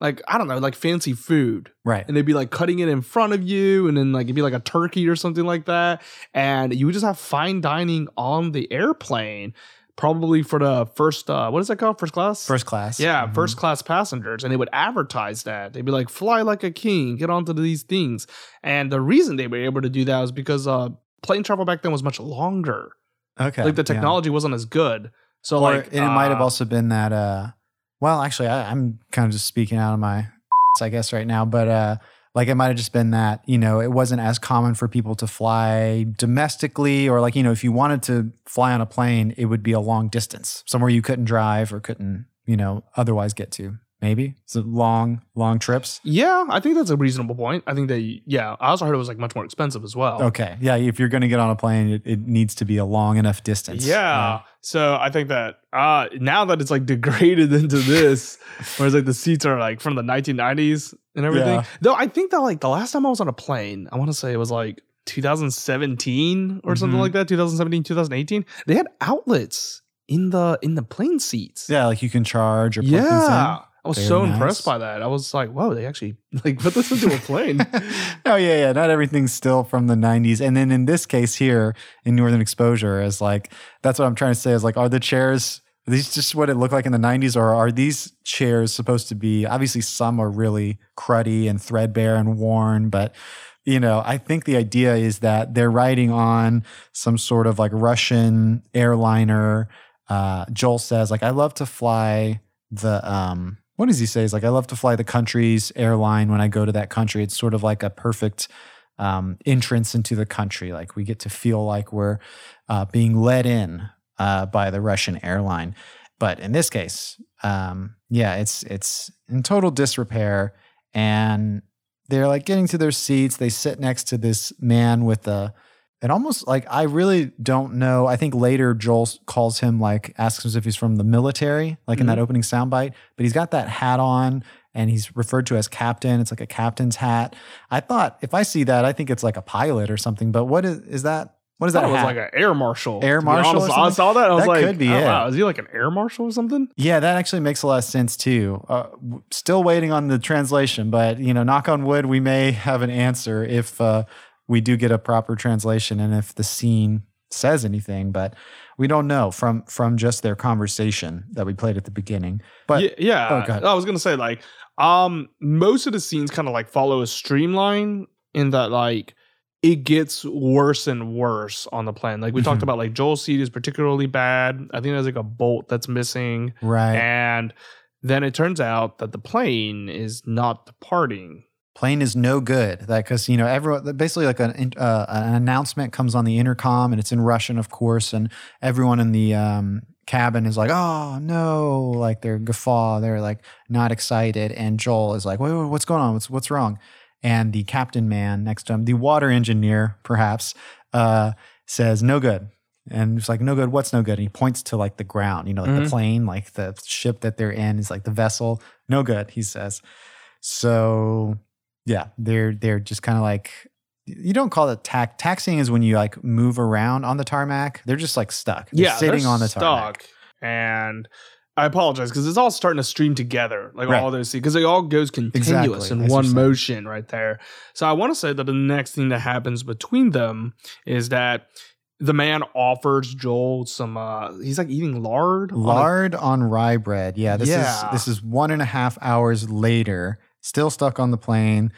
like I don't know, like fancy food, right. and they'd be like cutting it in front of you, and then like it'd be like a turkey or something like that, and you would just have fine dining on the airplane. Probably for the first, uh, what is that called? First class? First class. Yeah, Mhm. first class passengers, and they would advertise that. They'd be like, "Fly like a king, get onto these things." And the reason they were able to do that was because uh, plane travel back then was much longer. Okay. Like the yeah. technology wasn't as good. So Or- like, and it might have uh, also been that uh well, actually I, I'm kind of just speaking out of my I guess right now, but uh like it might have just been that, you know, it wasn't as common for people to fly domestically or like, you know, if you wanted to fly on a plane, it would be a long distance, somewhere you couldn't drive or couldn't, you know, otherwise get to. Maybe. So long, long trips. Yeah, I think that's a reasonable point. I think that yeah, I also heard it was like much more expensive as well. Okay. Yeah. If you're going to get on a plane, it, it needs to be a long enough distance. Yeah. So I think that uh now that it's like degraded into this, whereas like the seats are like from the 1990s and everything. Yeah. Though I think that like the last time I was on a plane, I want to say it was like 2017 or something Mhm. like that, 2017, 2018. They had outlets in the in the plane seats. Yeah. Like you can charge or plug. Yeah. I was Very so nice. impressed by that. I was like, whoa, they actually like put this into a plane. oh yeah, yeah. Not everything's still from the '90s. And then in this case here in Northern Exposure, is like that's what I'm trying to say. Is like, are the chairs are these just what it looked like in the '90s, or are these chairs supposed to be? Obviously, some are really cruddy and threadbare and worn, but you know, I think the idea is that they're riding on some sort of like Russian airliner. Uh, Joel says, like, I love to fly the um what does he say? He's like, I love to fly the country's airline when I go to that country. It's sort of like a perfect um, entrance into the country. Like we get to feel like we're uh, being led in uh, by the Russian airline. But in this case, um, yeah, it's it's in total disrepair, and they're like getting to their seats. They sit next to this man with a and almost like I really don't know. I think later Joel calls him like asks him if he's from the military, like in that opening soundbite. But he's got that hat on, and he's referred to as captain. It's like a captain's hat. I thought if I see that, I think it's like a pilot or something. But what is is that? What is that? it was like an air marshal. Air marshal honest. I saw that. I was That like, could be oh, it. wow, is he like an air marshal or something? Yeah, that actually makes a lot of sense too. Uh, still waiting on the translation, but you know, knock on wood, we may have an answer if uh, we do get a proper translation and if the scene says anything. But we don't know from from just their conversation that we played at the beginning. But yeah, yeah. oh. I was gonna say like, um, most of the scenes kind of like follow a streamline in that like it gets worse and worse on the plane. Like we talked Mhm. about, like Joel's seat is particularly bad. I think there's like a bolt that's missing, right, and then it turns out that the plane is not departing. Plane is no good. That because you know everyone basically like an uh, an announcement comes on the intercom and it's in Russian, of course, and everyone in the um, cabin is like, "Oh no!" Like they're guffaw, they're like not excited, and Joel is like, "Wait, wait what's going on? What's what's wrong?" And the captain man next to him, the water engineer, perhaps, uh, says, "No good." And it's like, no good. What's no good? And he points to like the ground, you know, like the Mhm. plane, like the ship that they're in is like the vessel. No good, he says. So yeah, they're they're just kind of like you don't call it tax taxiing is when you like move around on the tarmac. They're just like stuck. They're yeah, sitting on the stuck. tarmac. And I apologize because it's all starting to stream together, like Right. all those because it all goes continuous Exactly, in one motion right there. So I want to say that the next thing that happens between them is that the man offers Joel some. uh He's like eating lard. on a- Lard on rye bread. Yeah, this Yeah. is this is one and a half hours later. Still stuck on the plane.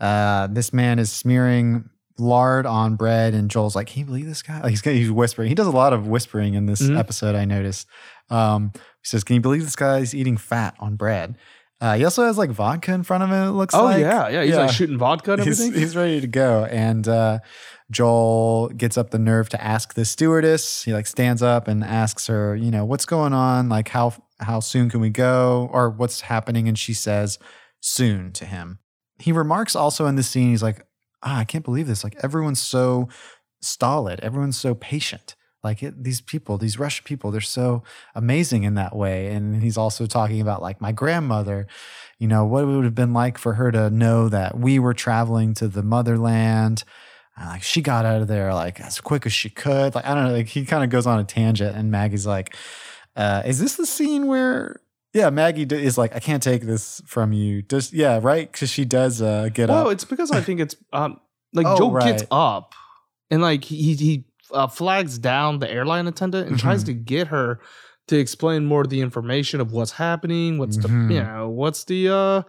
Uh, this man is smearing lard on bread, and Joel's like, "Can you believe this guy?" Like he's he's whispering. He does a lot of whispering in this Mhm. episode. I noticed. Um, he says, "Can you believe this guy's eating fat on bread?" Uh, he also has like vodka in front of him. It looks oh like. yeah, yeah. He's like shooting vodka and he's, everything. he's ready to go. And uh, Joel gets up the nerve to ask the stewardess. He like stands up and asks her, you know, what's going on? Like how how soon can we go? Or what's happening? And she says, soon to him. He remarks also in the scene, he's like, ah, I can't believe this. Like everyone's so stolid. Everyone's so patient. Like it, these people, these Russian people, they're so amazing in that way. And he's also talking about like my grandmother, you know, what it would have been like for her to know that we were traveling to the motherland. Uh, like she got out of there like as quick as she could. Like I don't know. Like he kind of goes on a tangent, and Maggie's like, uh, "Is this the scene where?" Yeah, Maggie is like, "I can't take this from you." Just yeah, right? Because she does uh, get well, up. it's because I think it's um like Oh, Joel gets up and like he he uh, flags down the airline attendant and tries Mhm. to get her to explain more of the information of what's happening. What's Mhm. the you know what's the uh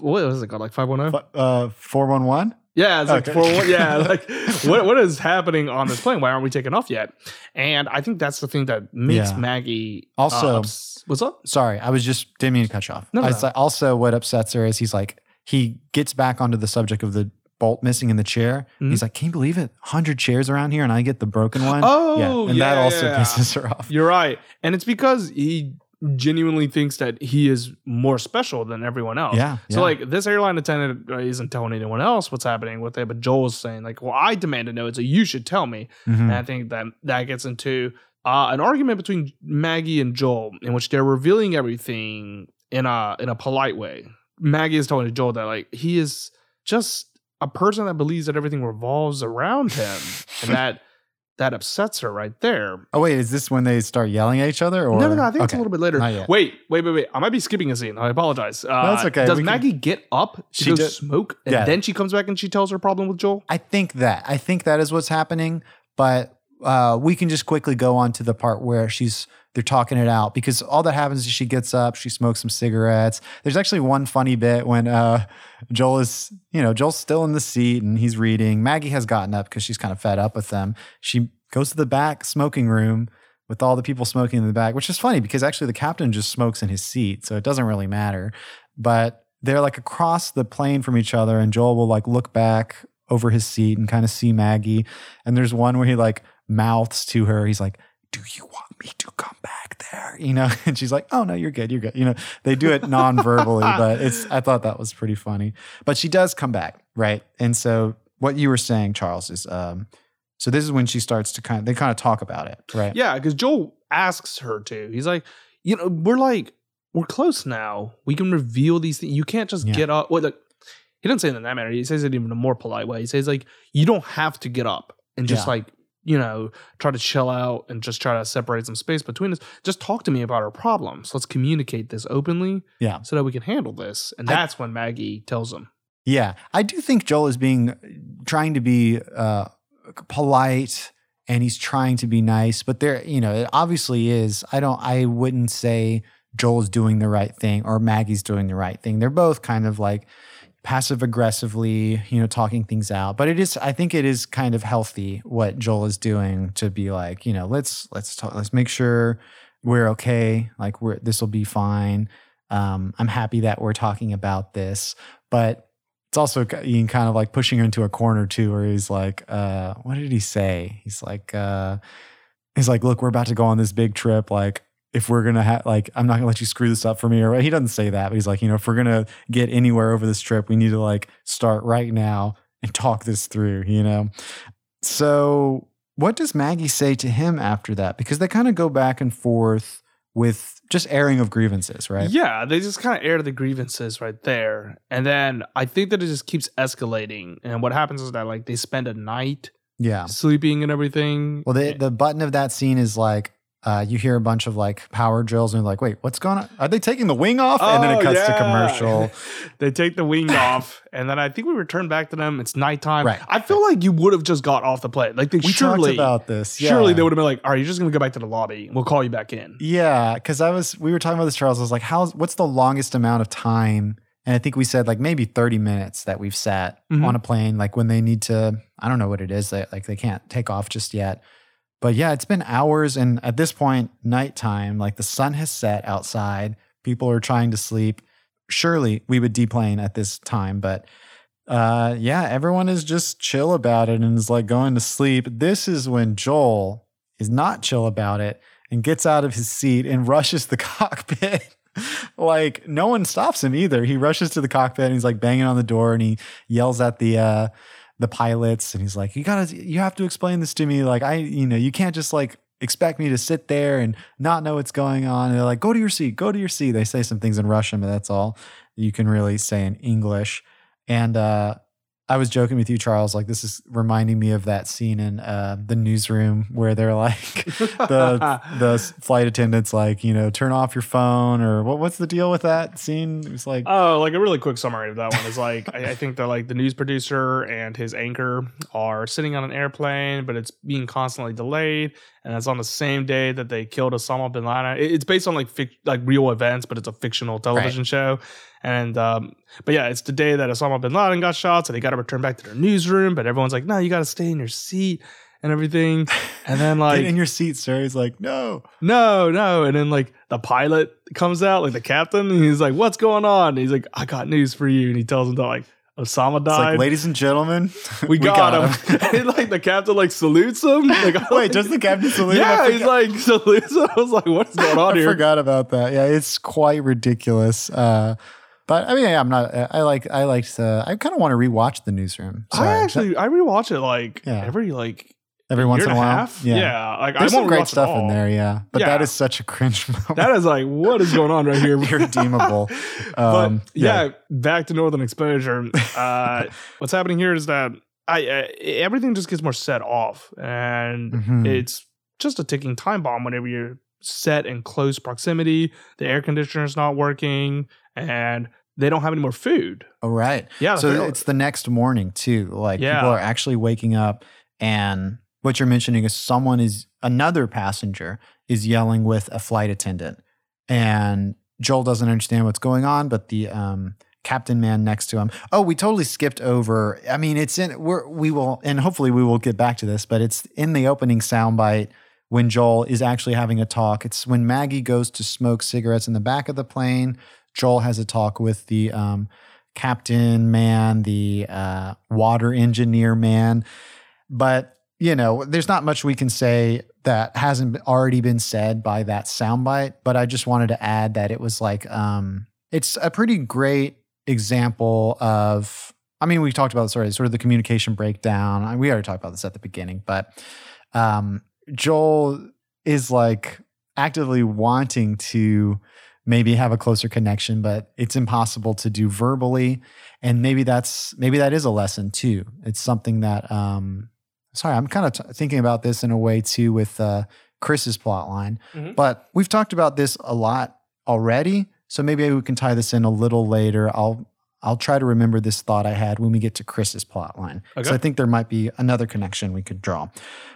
what was it called like five one zero? Uh, four one one. Yeah, it's like Okay. for what? Yeah, like what what is happening on this plane? Why aren't we taking off yet? And I think that's the thing that makes Yeah. Maggie uh, Also- ups- what's up? Sorry, I was just didn't mean to cut you off. No, no, I no. like- also, what upsets her is he's like he gets back onto the subject of the bolt missing in the chair. Mhm. He's like, "Can you believe it? Hundred chairs around here, and I get the broken one." Oh, and that yeah, also yeah. pisses her off. You're right, and it's because he genuinely thinks that he is more special than everyone else. Yeah, So yeah. like this airline attendant uh, isn't telling anyone else what's happening with it, but Joel's saying like, "Well, I demand to know it, so you should tell me." Mhm. And I think that that gets into uh, an argument between Maggie and Joel, in which they're revealing everything in a in a polite way. Maggie is telling Joel that like he is just a person that believes that everything revolves around him, and that that upsets her right there. Oh wait, is this when they start yelling at each other? Or no, no, no. I think it's a little bit later. Wait, wait, wait, wait. I might be skipping a scene. I apologize. Uh, No, it's okay. Does We can- Maggie get up to She go did- smoke, and Yeah. then she comes back and she tells her problem with Joel? I think that. I think that is what's happening. But uh, we can just quickly go on to the part where she's they're talking it out because all that happens is she gets up, she smokes some cigarettes. There's actually one funny bit when uh, Joel is, you know, Joel's still in the seat and he's reading. Maggie has gotten up because she's kind of fed up with them. She goes to the back smoking room with all the people smoking in the back, which is funny because actually the captain just smokes in his seat, so it doesn't really matter. But they're like across the plane from each other, and Joel will like look back over his seat and kind of see Maggie. And there's one where he like mouths to her. He's like, "Do you want me to come back there?" You know, and she's like, "Oh no, you're good, you're good." You know, they do it non-verbally, but it's. I thought that was pretty funny. But she does come back, right? And so what you were saying, Charles, is um, so this is when she starts to kind of they kind of talk about it, right? Yeah, because Joel asks her to. He's like, you know, we're like, we're close now. We can reveal these things. You can't just Yeah. get up. Well, like, he doesn't say it in that manner. He says it even in a more polite way. He says like, you don't have to get up and just Yeah. like, you know, try to chill out and just try to separate some space between us. Just talk to me about our problems. Let's communicate this openly Yeah. so that we can handle this. And I- that's when Maggie tells him. Yeah, I do think Joel is being trying to be uh, polite and he's trying to be nice, but there, you know, it obviously is. I don't. I wouldn't say Joel is doing the right thing or Maggie's doing the right thing. They're both kind of like passive aggressively, you know, talking things out. But it is. I think it is kind of healthy what Joel is doing to be like, you know, let's let's talk. Let's make sure we're okay. Like we're this will be fine. Um, I'm happy that we're talking about this, but it's also Ian kind of like pushing her into a corner too, where he's like, uh, what did he say? He's like, uh, he's like, look, we're about to go on this big trip. Like, if we're gonna have, like, I'm not gonna let you screw this up for me. Or he doesn't say that, but he's like, you know, if we're gonna get anywhere over this trip, we need to like start right now and talk this through. You know, so what does Maggie say to him after that? Because they kind of go back and forth with just airing of grievances, right? Yeah, they just kind of air the grievances right there. And then I think that it just keeps escalating. And what happens is that like they spend a night Yeah. sleeping and everything. Well, the the button of that scene is like uh, you hear a bunch of like power drills and you're like, wait, what's going on? Are they taking the wing off? and then it Oh, cuts to commercial. they take the wing off, and then I think we return back to them. It's nighttime. Right. I feel like you would have just got off the plane. Like they We surely, talked about this. Yeah. surely they would have been like, "All right, you're just gonna go back to the lobby. We'll call you back in." Yeah, because I was we were talking about this, Charles. I was like, how's what's the longest amount of time? And I think we said like maybe 30 minutes that we've sat Mhm. on a plane, like when they need to, I don't know what it is, they, like they can't take off just yet. But yeah, it's been hours. And at this point, nighttime, like the sun has set outside. People are trying to sleep. Surely we would deplane at this time, but uh yeah, everyone is just chill about it and is like going to sleep. This is when Joel is not chill about it and gets out of his seat and rushes the cockpit. like no one stops him either. He rushes to the cockpit and he's like banging on the door and he yells at the uh the pilots and he's like, You gotta you have to explain this to me. Like I, you know, you can't just like expect me to sit there and not know what's going on. And they're like, Go to your seat, go to your seat. They say some things in Russian, but that's all you can really say in English. And uh I was joking with you, Charles. Like this is reminding me of that scene in uh, the newsroom where they're like, the the flight attendants like, you know, turn off your phone or what? What's the deal with that scene? It was like, Oh, like a really quick summary of that one is like I, I think that like the news producer and his anchor are sitting on an airplane, but it's being constantly delayed, and it's on the same day that they killed Osama bin Laden. It- it's based on like fic- like real events, but it's a fictional television show. And um, but yeah, it's the day that Osama bin Laden got shot, so they got to return back to their newsroom. But everyone's like, "No, you got to stay in your seat." And everything, and then like get in your seat, sir. He's like, no. no, no. And then like the pilot comes out, like the captain, and he's like, What's going on? And he's like, I got news for you. And he tells him that like Osama It's died. like, ladies and gentlemen, we, got, him. and like the captain like salutes him. Like, Wait, does the captain salute him? Yeah, he's like salutes him. I was like, what's going on I here? forgot about that. Yeah, it's quite ridiculous. Uh, but I mean, I'm not. I like. I liked. Uh, I kind of want to rewatch the newsroom. I actually I rewatch it like Yeah. every like every once in a a while. half. Yeah. like There's I some great stuff in there. Yeah, but that Yeah. is such a cringe moment. That is like, what is going on right here? irredeemable. but Um, yeah, back to Northern Exposure. Uh, what's happening here is that I uh, everything just gets more set off, and Mhm. it's just a ticking time bomb whenever you're set in close proximity. The air conditioner's not working, and they don't have any more food. Oh, right. Yeah, so it's the next morning too. Like Yeah. people are actually waking up, and what you're mentioning is someone is another passenger is yelling with a flight attendant, and Joel doesn't understand what's going on, but the um, captain man next to him. Oh, we totally skipped over. I mean, it's in. We're, we will, and hopefully we will get back to this, but it's in the opening soundbite when Joel is actually having a talk. It's when Maggie goes to smoke cigarettes in the back of the plane. Joel has a talk with the um, captain man, the uh, water engineer man. But, you know, there's not much we can say that hasn't already been said by that soundbite. But I just wanted to add that it was like, um, it's a pretty great example of, I mean, we talked about this already, sort of the communication breakdown. We already talked about this at the beginning, but um, Joel is like actively wanting to maybe have a closer connection, but it's impossible to do verbally. And maybe that's maybe that is a lesson too. It's something that um sorry, I'm kind of t- thinking about this in a way too with uh Chris's plot line. Mhm. But we've talked about this a lot already, so maybe we can tie this in a little later. I'll I'll try to remember this thought I had when we get to Chris's plot line. Okay. So I think there might be another connection we could draw.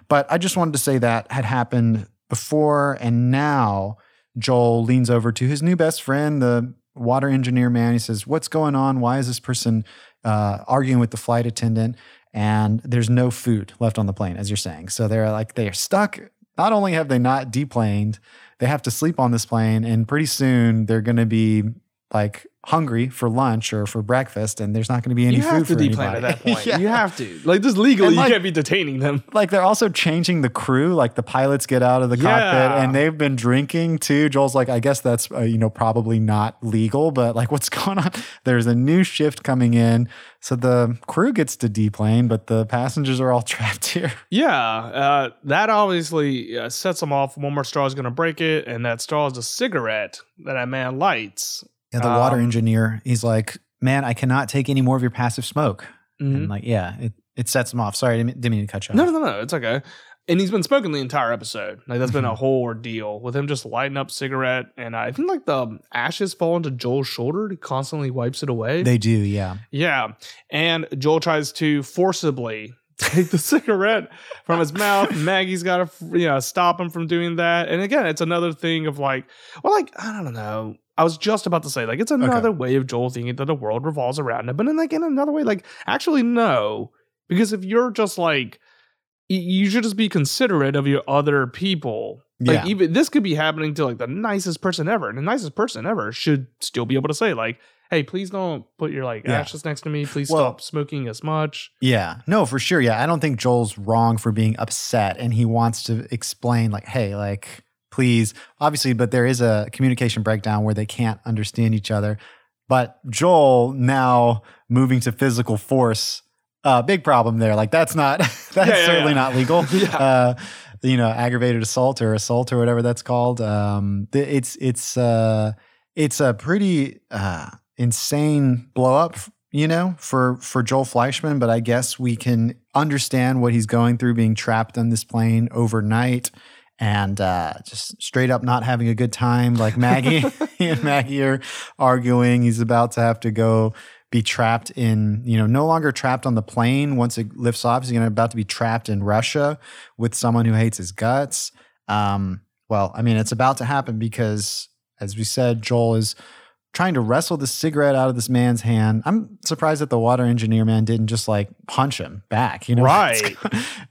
But I just wanted to say that had happened before and now Joel leans over to his new best friend, the water engineer man. He says, What's going on? Why is this person uh, arguing with the flight attendant? And there's no food left on the plane, as you're saying. So they're like, they're stuck. Not only have they not deplaned, they have to sleep on this plane. And pretty soon they're going to be like hungry for lunch or for breakfast. And there's not going to be any you food have to for anybody. at that point. Yeah. You have to. Like this legally, like- you can't be detaining them. like they're also changing the crew like the pilots get out of the Yeah. cockpit and they've been drinking too joel's like i guess that's uh, you know probably not legal but like what's going on there's a new shift coming in so the crew gets to deplane but the passengers are all trapped here Yeah, uh, that obviously uh, sets them off. One more straw is going to break it, and that straw is a cigarette that a man lights. Yeah the water Um, engineer he's like man i cannot take any more of your passive smoke Mhm. and like yeah it, it sets him off sorry I didn't, didn't mean to cut you off No, no, no, no. It's okay. And he's been smoking the entire episode. Like that's been a Mhm. whole ordeal with him just lighting up cigarette, and I think like the ashes fall into Joel's shoulder. He constantly wipes it away. they do yeah yeah, and Joel tries to forcibly take the cigarette from his mouth. Maggie's got to you know stop him from doing that. And again, it's another thing of like, well, like I don't know. I was just about to say like it's another way of Joel thinking that the world revolves around him, but then like in another way, like actually no, because if you're just like you should just be considerate of your other people. Like Yeah. even this could be happening to like the nicest person ever, and the nicest person ever should still be able to say like, "Hey, please don't put your like Yeah. ashes next to me. Please Well- stop smoking as much." Yeah, no, for sure. Yeah, I don't think Joel's wrong for being upset, and he wants to explain, like, hey, like, please, obviously, but there is a communication breakdown where they can't understand each other. But Joel now moving to physical force, uh, big problem there. Like, that's not that's Yeah, yeah, certainly yeah. not legal. Uh, you know, aggravated assault or assault or whatever that's called. Um, it's it's uh, it's a pretty uh, insane blow up, you know, for for Joel Fleischman. But I guess we can understand what he's going through, being trapped on this plane overnight and uh, just straight up not having a good time. Like Maggie, he and Maggie are arguing. He's about to have to go be trapped in, you know, no longer trapped on the plane once it lifts off. He's going to about to be trapped in Russia with someone who hates his guts. Um, well, I mean, it's about to happen because, as we said, Joel is trying to wrestle the cigarette out of this man's hand. I'm surprised that the water engineer man didn't just like punch him back. You know, Right.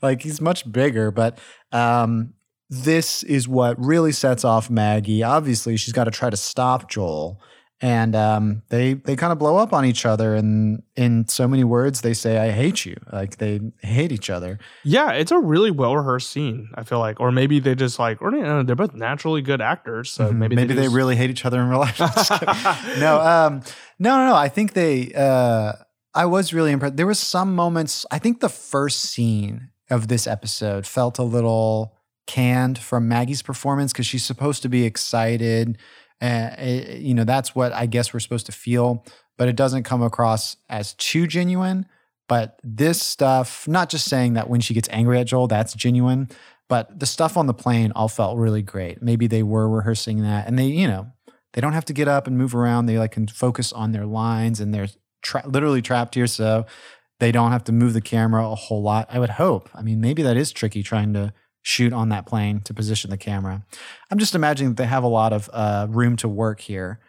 like he's much bigger, but um, this is what really sets off Maggie. Obviously, she's got to try to stop Joel, and um, they they kind of blow up on each other. And in so many words, they say, "I hate you." Like they hate each other. Yeah, it's a really well rehearsed scene. I feel like, or maybe they just like, or you know, they're both naturally good actors, so Mhm. maybe maybe they, just- really hate each other in real life. No, um, no, no, no. I think they. Uh, I was really impressed. There was some moments. I think the first scene of this episode felt a little canned from Maggie's performance because she's supposed to be excited. Uh, it- you know, that's what I guess we're supposed to feel, but it doesn't come across as too genuine. But this stuff, not just saying that when she gets angry at Joel, that's genuine, but the stuff on the plane all felt really great. Maybe they were rehearsing that and they, you know, they don't have to get up and move around. They like can focus on their lines and they're tra- literally trapped here. So they don't have to move the camera a whole lot. I would hope. I mean, maybe that is tricky trying to shoot on that plane to position the camera. I'm just imagining that they have a lot of uh, room to work here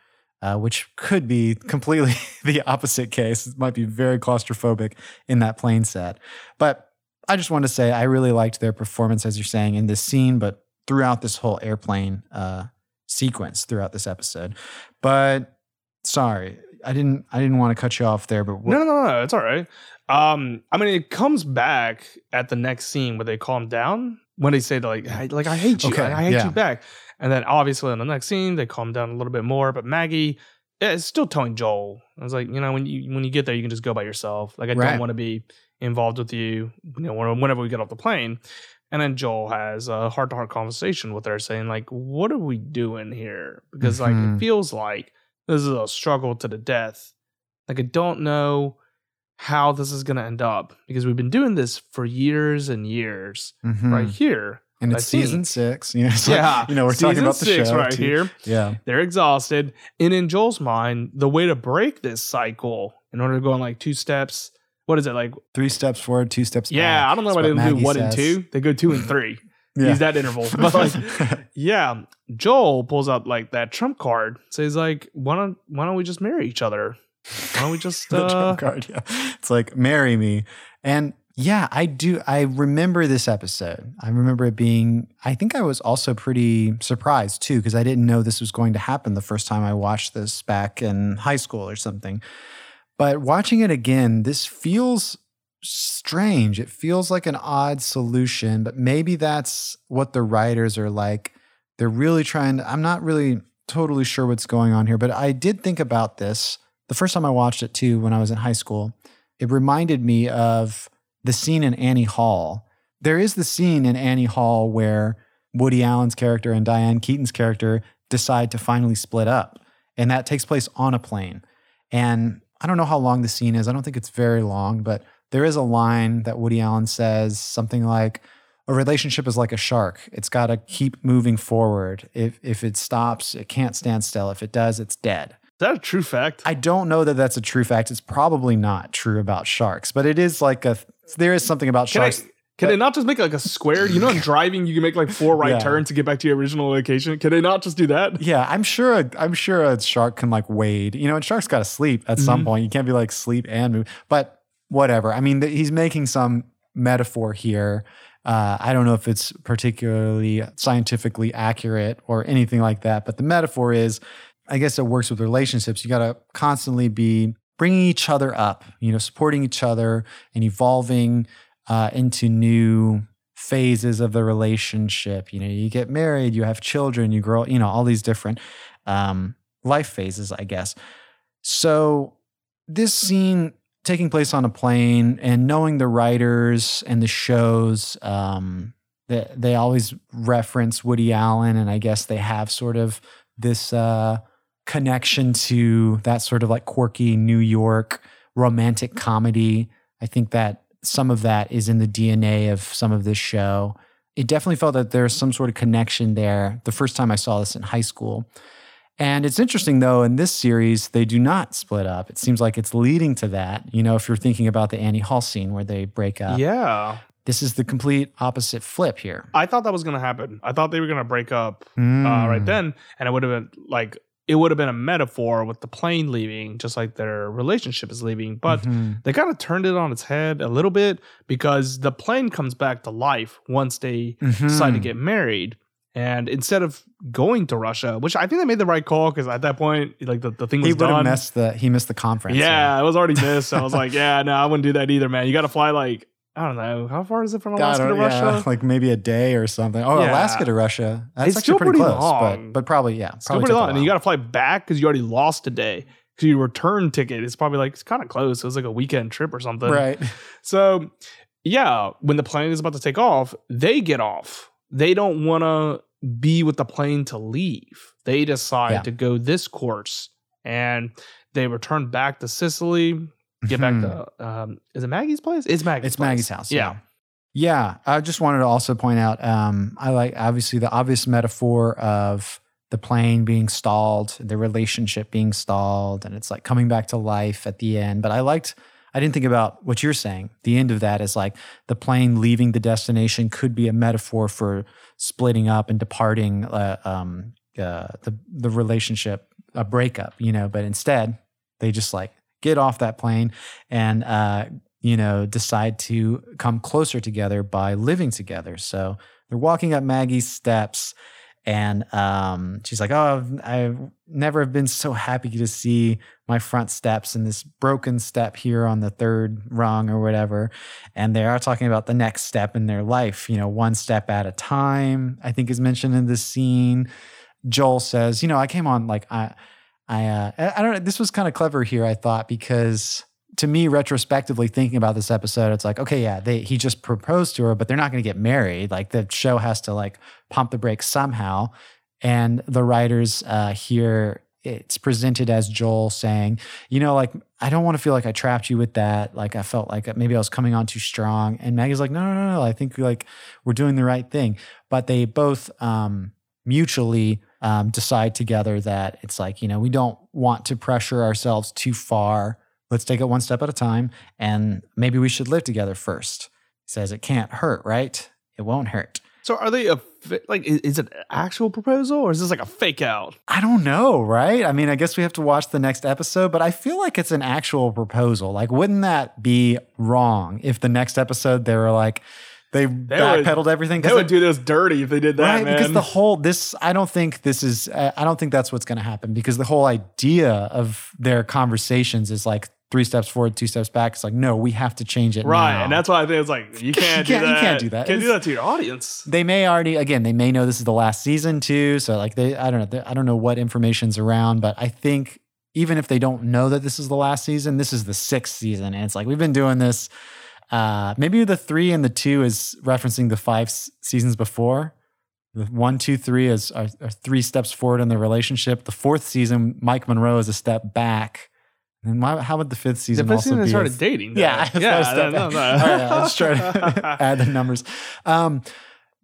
uh, which could be completely the opposite case. It might be very claustrophobic in that plane set. But I just want to say I really liked their performance, as you're saying, in this scene, but throughout this whole airplane uh, sequence throughout this episode. But sorry, I didn't. I didn't want to cut you off there. But no, no, no, no, it's all right. Um, I mean, it comes back at the next scene where they calm down when they say like, like I hate you, Okay, I, I hate yeah. you back. And then obviously in the next scene they calm down a little bit more. But Maggie is still telling Joel, I was like, you know, when you when you get there, you can just go by yourself. Like I Right. don't want to be involved with you. You know, whenever we get off the plane. And then Joel has a heart to heart conversation with her, saying like, "What are we doing here?" Because like Mhm. it feels like this is a struggle to the death. Like I don't know how this is going to end up because we've been doing this for years and years Mhm. right here. and it's season think- six. You know, so, yeah, you know, we're talking about the six show right too. here. Yeah, They're exhausted, and in Joel's mind, the way to break this cycle in order to go on like two steps. What is it like? three steps forward, two steps back. Yeah, I don't know why they don't do one and two. They go two and three. Yeah. Use that interval. But like, yeah, Joel pulls out like that trump card. Says like, why don't why don't we just marry each other? Why don't we just uh, trump card. Yeah, it's like marry me, and yeah, I do. I remember this episode. I remember it being. I think I was also pretty surprised too because I didn't know this was going to happen the first time I watched this back in high school or something. But watching it again, this feels strange. It feels like an odd solution, but maybe that's what the writers are like. They're really trying to, I'm not really totally sure what's going on here, but I did think about this the first time I watched it too when I was in high school. It reminded me of the scene in Annie Hall. There is the scene in Annie Hall where Woody Allen's character and Diane Keaton's character decide to finally split up. And that takes place on a plane. And I don't know how long the scene is. I don't think it's very long, but there is a line that Woody Allen says something like, a relationship is like a shark. It's got to keep moving forward. If if it stops, it can't stand still. If it does, it's dead. Is that a true fact? I don't know that that's a true fact. It's probably not true about sharks, but it is like a there is something about Can, I, sharks. can they not just make like a square? You know, in driving, you can make like four right Yeah. turns to get back to your original location. Can they not just do that? yeah, I'm sure. A, I'm sure a shark can like wade. You know, and sharks got to sleep at some Mhm. point. You can't be like sleep and move. But whatever. I mean, th- he's making some metaphor here. Uh, I don't know if it's particularly scientifically accurate or anything like that. But the metaphor is, I guess it works with relationships. You got to constantly be bringing each other up. You know, supporting each other and evolving uh, into new phases of the relationship. You know, you get married, you have children, you grow, you know, all these different um, life phases, I guess. So, this scene taking place on a plane and knowing the writers and the shows, um, they, they always reference Woody Allen, and I guess they have sort of this uh, connection to that sort of like quirky New York romantic comedy. I think that some of that is in the DNA of some of this show. It definitely felt that there's some sort of connection there the first time I saw this in high school. And it's interesting though, in this series, they do not split up. It seems like it's leading to that. You know, if you're thinking about the Annie Hall scene where they break up, Yeah. this is the complete opposite flip here. I thought that was going to happen. I thought they were going to break up uh, Mm. right then. And it would have been like, it would have been a metaphor with the plane leaving, just like their relationship is leaving. But Mhm. they kind of turned it on its head a little bit because the plane comes back to life once they decide to get married. And instead of going to Russia, which I think they made the right call because at that point, like the, the thing was he done. missed the he missed the conference. yeah, it was already missed. I was like, yeah, no, I wouldn't do that either, man. You got to fly like, I don't know. How far is it from Alaska to uh, yeah, Russia? like maybe a day or something. Oh, Yeah. Alaska to Russia. That's It's actually still pretty, pretty close, long. but but probably yeah. Still pretty long. And you got to fly back because you already lost a day. Because your return ticket is probably like, it's kind of close. It was like a weekend trip or something. right. So, yeah, when the plane is about to take off, they get off. They don't want to be with the plane to leave. They decide Yeah. to go this course and they return back to Cicely. Get back to um, is it Maggie's place? It's Maggie's. It's place. Maggie's house. Yeah. Yeah. Yeah. I just wanted to also point out um, I like obviously the obvious metaphor of the plane being stalled, the relationship being stalled, and it's like coming back to life at the end. But I liked, I didn't think about what you're saying. The end of that is like the plane leaving the destination could be a metaphor for splitting up and departing uh, um, uh, the, the relationship, a breakup, you know, but instead they just like get off that plane and uh, you know decide to come closer together by living together. So they're walking up maggie's steps and um, she's like oh i've never have been so happy to see my front steps and this broken step here on the third rung or whatever. And they are talking about the next step in their life you know one step at a time i think is mentioned in this scene. Joel says you know i came on like i I uh, I don't know. This was kind of clever here, I thought, because to me, retrospectively thinking about this episode, it's like, okay, yeah, they he just proposed to her, but they're not going to get married. Like the show has to like pump the brakes somehow, and the writers uh, here. It's presented as Joel saying, you know, like, I don't want to feel like I trapped you with that. Like, I felt like maybe I was coming on too strong. And Maggie's like, no, no, no, no. I think like we're doing the right thing. But they both um, mutually um, decide together that it's like, you know, we don't want to pressure ourselves too far. Let's take it one step at a time. And maybe we should live together first. He says it can't hurt, right? It won't hurt. So are they a like? Is, is it an actual proposal or is this like a fake out? I don't know, right? I mean, I guess we have to watch the next episode, but I feel like it's an actual proposal. Like, wouldn't that be wrong if the next episode they were like, they, would- backpedaled everything? They would do this dirty if they did that, right man. because the whole this i don't think this is uh, i don't think that's what's going to happen because the whole idea of their conversations is like three steps forward two steps back it's like no we have to change it right, now. and that's why I think it's like you can't, you can't- do you can't do that. You can't do that to your audience. they may already again they may know this is the last season too so like they i don't know they, i don't know what information's around but i think even if they don't know that this is the last season this is the sixth season and it's like we've been doing this uh maybe the three and the two is referencing the five s- seasons before the one two three is are, are three steps forward in the relationship the fourth season mike monroe is a step back and why, how would the fifth The season first also season be started dating. though. yeah, yeah. what I was no, no, no. All right, just try to add the numbers. Um,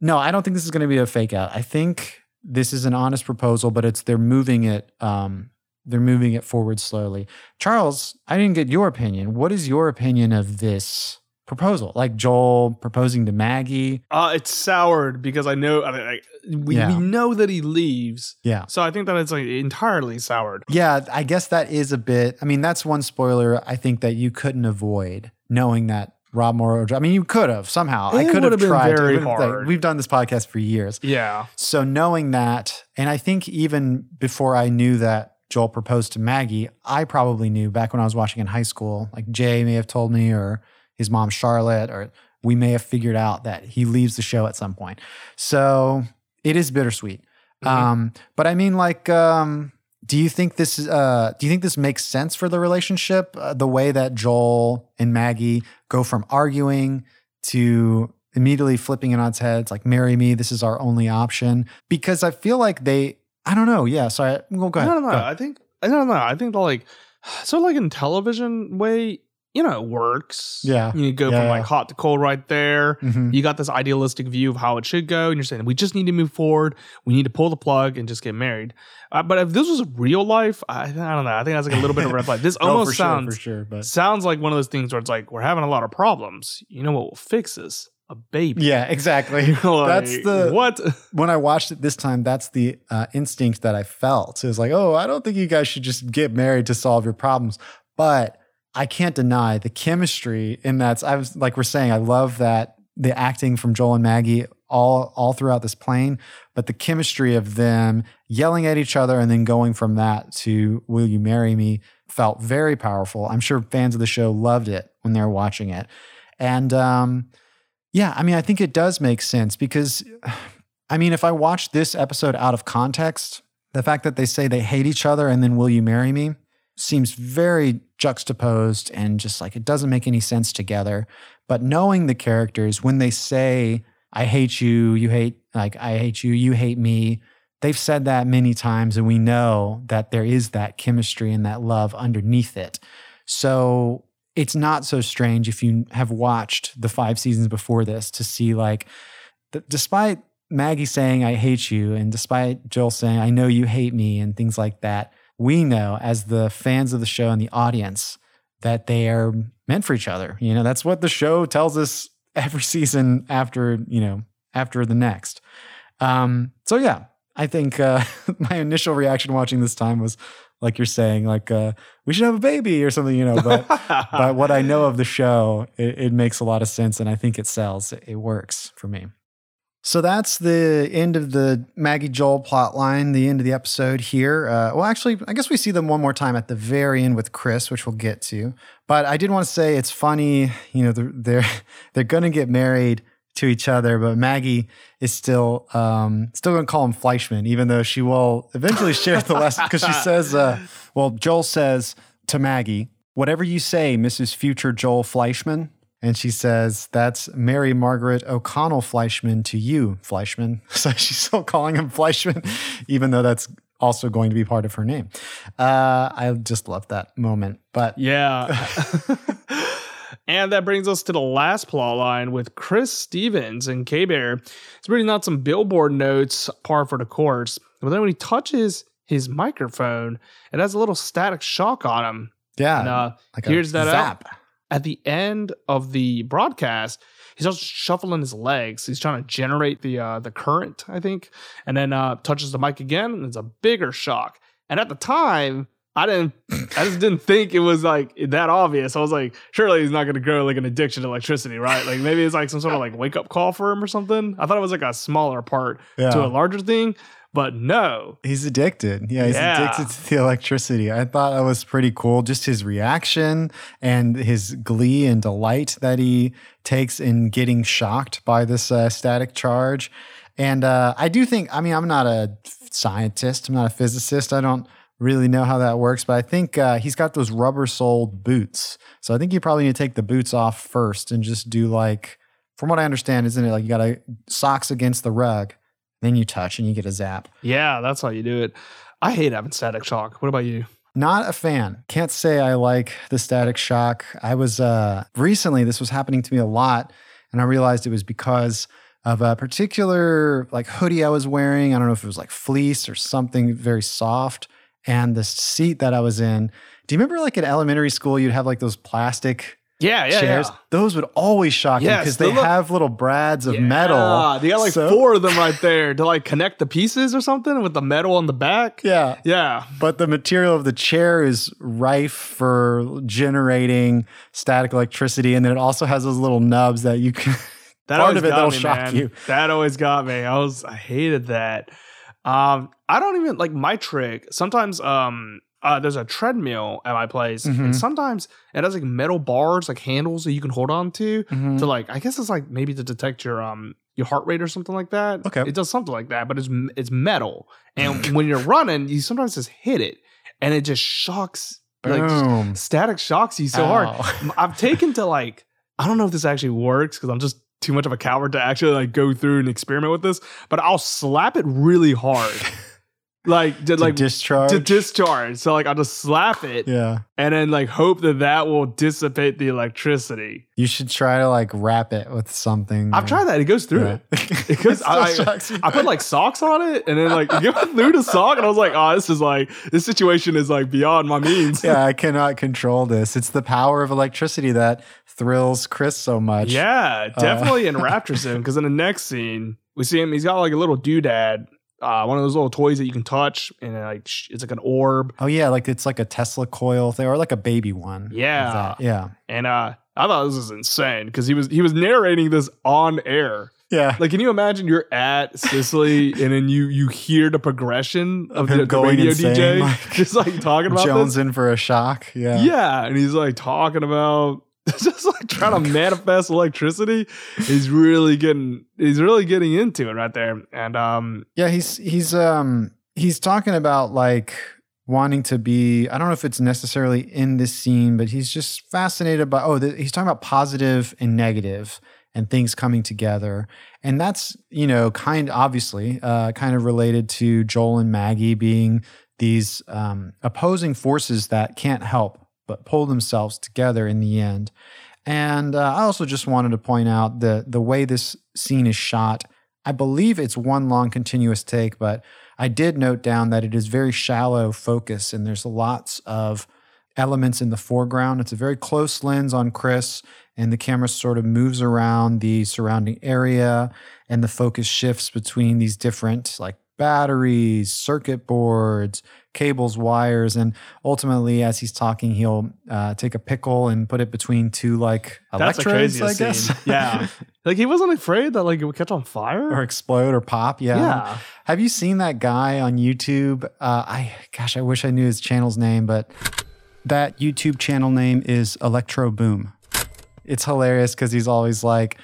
no, I don't think this is going to be a fake out. I think this is an honest proposal, but it's they're moving it. Um, they're moving it forward slowly. Charles, I didn't get your opinion. What is your opinion of this proposal? Like Joel proposing to Maggie? Uh, it's soured because I know I mean, like, we, Yeah. we know that he leaves, Yeah. so I think that it's like entirely soured. Yeah, I guess that is a bit. I mean, that's one spoiler I think that you couldn't avoid knowing that Rob Morrow. I mean, you could have somehow. I could have tried. to- very like, hard. we've done this podcast for years. Yeah, So knowing that, and I think even before I knew that Joel proposed to Maggie, I probably knew back when I was watching in high school. Like Jay may have told me, or his mom Charlotte, or we may have figured out that he leaves the show at some point. So it is bittersweet. Mhm. Um, but I mean, like, um, do you think this? Uh, do you think this makes sense for the relationship? Uh, the way that Joel and Maggie go from arguing to immediately flipping it on its head. It's like, marry me. This is our only option. Because I feel like they. I don't know. Yeah. Sorry. Well, go I ahead. don't know. Go ahead. I think I don't know. I think the like so like in television way, you know, it works. Yeah. you go Yeah, from like yeah. hot to cold right there. Mhm. You got this idealistic view of how it should go, and you're saying we just need to move forward. We need to pull the plug and just get married. Uh, but if this was real life, I, I don't know. I think that's like a little bit of a red flag. This Oh, almost sure, sounds for sure. But sounds like one of those things where it's like we're having a lot of problems. You know what will fix this? A baby. yeah, exactly. Like, that's the what. when I watched it this time, that's the uh, instinct that I felt. It was like, oh, I don't think you guys should just get married to solve your problems. But I can't deny the chemistry in that. I was like we're saying, I love that the acting from Joel and Maggie all all throughout this plane, but the chemistry of them yelling at each other and then going from that to "Will you marry me?" felt very powerful. I'm sure fans of the show loved it when they were watching it, and um, yeah, I mean, I think it does make sense because, I mean, if I watch this episode out of context, the fact that they say they hate each other and then will you marry me seems very juxtaposed and just like it doesn't make any sense together. But knowing the characters, when they say, I hate you, you hate, like, I hate you, you hate me, they've said that many times and we know that there is that chemistry and that love underneath it. So it's not so strange if you have watched the five seasons before this to see like, th- despite Maggie saying I hate you, and despite Joel saying I know you hate me, and things like that, we know as the fans of the show and the audience that they are meant for each other. You know, that's what the show tells us every season after you know after the next. Um, so yeah, I think uh, my initial reaction watching this time was like you're saying, like uh, we should have a baby or something, you know. But but what I know of the show, it, it makes a lot of sense, and I think it sells. It, it works for me. So that's the end of the Maggie Joel plot line, the end of the episode here. Uh, well, actually, I guess we see them one more time at the very end with Chris, which we'll get to. But I did want to say it's funny, you know, they're they're, they're going to get married to each other, but Maggie is still um, still going to call him Fleischman, even though she will eventually share the lesson because she says, uh, well, Joel says to Maggie, "Whatever you say, Mrs. Future Joel Fleischman." And she says, That's Mary Margaret O'Connell Fleischman to you, Fleischman. So she's still calling him Fleischman, even though that's also going to be part of her name. Uh, I just love that moment. But Yeah. and that brings us to the last plot line with Chris Stevens and K Bear. He's reading out some billboard notes, par for the course. But then when he touches his microphone, it has a little static shock on him. yeah, And uh, like here's that out. At the end of the broadcast, he starts shuffling his legs. He's trying to generate the uh, the current, I think, and then uh, touches the mic again, and it's a bigger shock. And at the time, I didn't, I just didn't think it was like that obvious. I was like, surely he's not going to grow like an addiction to electricity, right? Like maybe it's like some sort of like wake up call for him or something. I thought it was like a smaller part Yeah. to a larger thing, but no. He's addicted. Yeah, he's Yeah. addicted to the electricity. I thought that was pretty cool. Just his reaction and his glee and delight that he takes in getting shocked by this uh, static charge. And uh, I do think, I mean, I'm not a scientist, I'm not a physicist. I don't really know how that works, but I think uh, he's got those rubber soled boots. So I think you probably need to take the boots off first and just do like, from what I understand, isn't it like you got to socks against the rug, then you touch and you get a zap. Yeah, that's how you do it. I hate having static shock. What about you? Not a fan. Can't say I like the static shock. I was uh recently this was happening to me a lot and I realized it was because of a particular like hoodie I was wearing. I don't know if it was like fleece or something very soft and the seat that I was in. Do you remember like in elementary school you'd have like those plastic Yeah, yeah, chairs? yeah. Those would always shock me because they they look- have little brads of metal. Yeah, they got like So- four of them right there to like connect the pieces or something with the metal on the back. Yeah. Yeah. But the material of the chair is rife for generating static electricity. And then it also has those little nubs that you can. that part of it that'll me, shock man. you. That always got me. I was I hated that. Um, I don't even like my trick. Sometimes um uh, there's a treadmill at my place, Mhm. and sometimes it has like metal bars, like handles that you can hold on to Mhm. to like. I guess it's like maybe to detect your um your heart rate or something like that. Okay. it does something like that, but it's it's metal, and when you're running, you sometimes just hit it, and it just shocks like Boom. static shocks you so hard. I've taken to like I don't know if this actually works because I'm just too much of a coward to actually like go through and experiment with this, but I'll slap it really hard. like to To like discharge. to discharge. So like I'll just slap it yeah. and then like hope that that will dissipate the electricity. You should try to like wrap it with something. I've tried that. It goes through Yeah. it. It goes, still I. I put like socks on it and then like it went through the sock and I was like, oh, this is like this situation is like beyond my means. yeah, I cannot control this. It's the power of electricity that thrills Chris so much. Yeah, uh, definitely enraptures him because in the next scene we see him. He's got like a little doodad, uh, one of those little toys that you can touch, and it, like sh- it's like an orb. Oh yeah, like it's like a Tesla coil thing or like a baby one. Yeah. Yeah. And uh, I thought this was insane because he was he was narrating this on air. Yeah. Like, can you imagine you're at Cicely and then you you hear the progression of Him the, the going radio insane, DJ like, just like talking about Jones this? in for a shock. Yeah. Yeah, and he's like talking about just like trying to manifest electricity. He's really getting he's really getting into it right there. And um Yeah, he's he's um he's talking about like wanting to be I don't know if it's necessarily in this scene, but he's just fascinated by oh, he's talking about positive and negative and things coming together. And that's, you know, kind obviously uh kind of related to Joel and Maggie being these um opposing forces that can't help but pull themselves together in the end. And uh, I also just wanted to point out the the way this scene is shot. I believe it's one long continuous take, but I did note down that it is very shallow focus, and there's lots of elements in the foreground. It's a very close lens on Chris, and the camera sort of moves around the surrounding area, and the focus shifts between these different like batteries, circuit boards, cables, wires, and ultimately, as he's talking, he'll uh, take a pickle and put it between two like That's electrodes, I guess. scene. Yeah. like he wasn't afraid that like it would catch on fire. or explode or pop. Yeah. yeah. Have you seen that guy on YouTube? Uh, I gosh, I wish I knew his channel's name, but that YouTube channel name is ElectroBOOM. It's hilarious because he's always like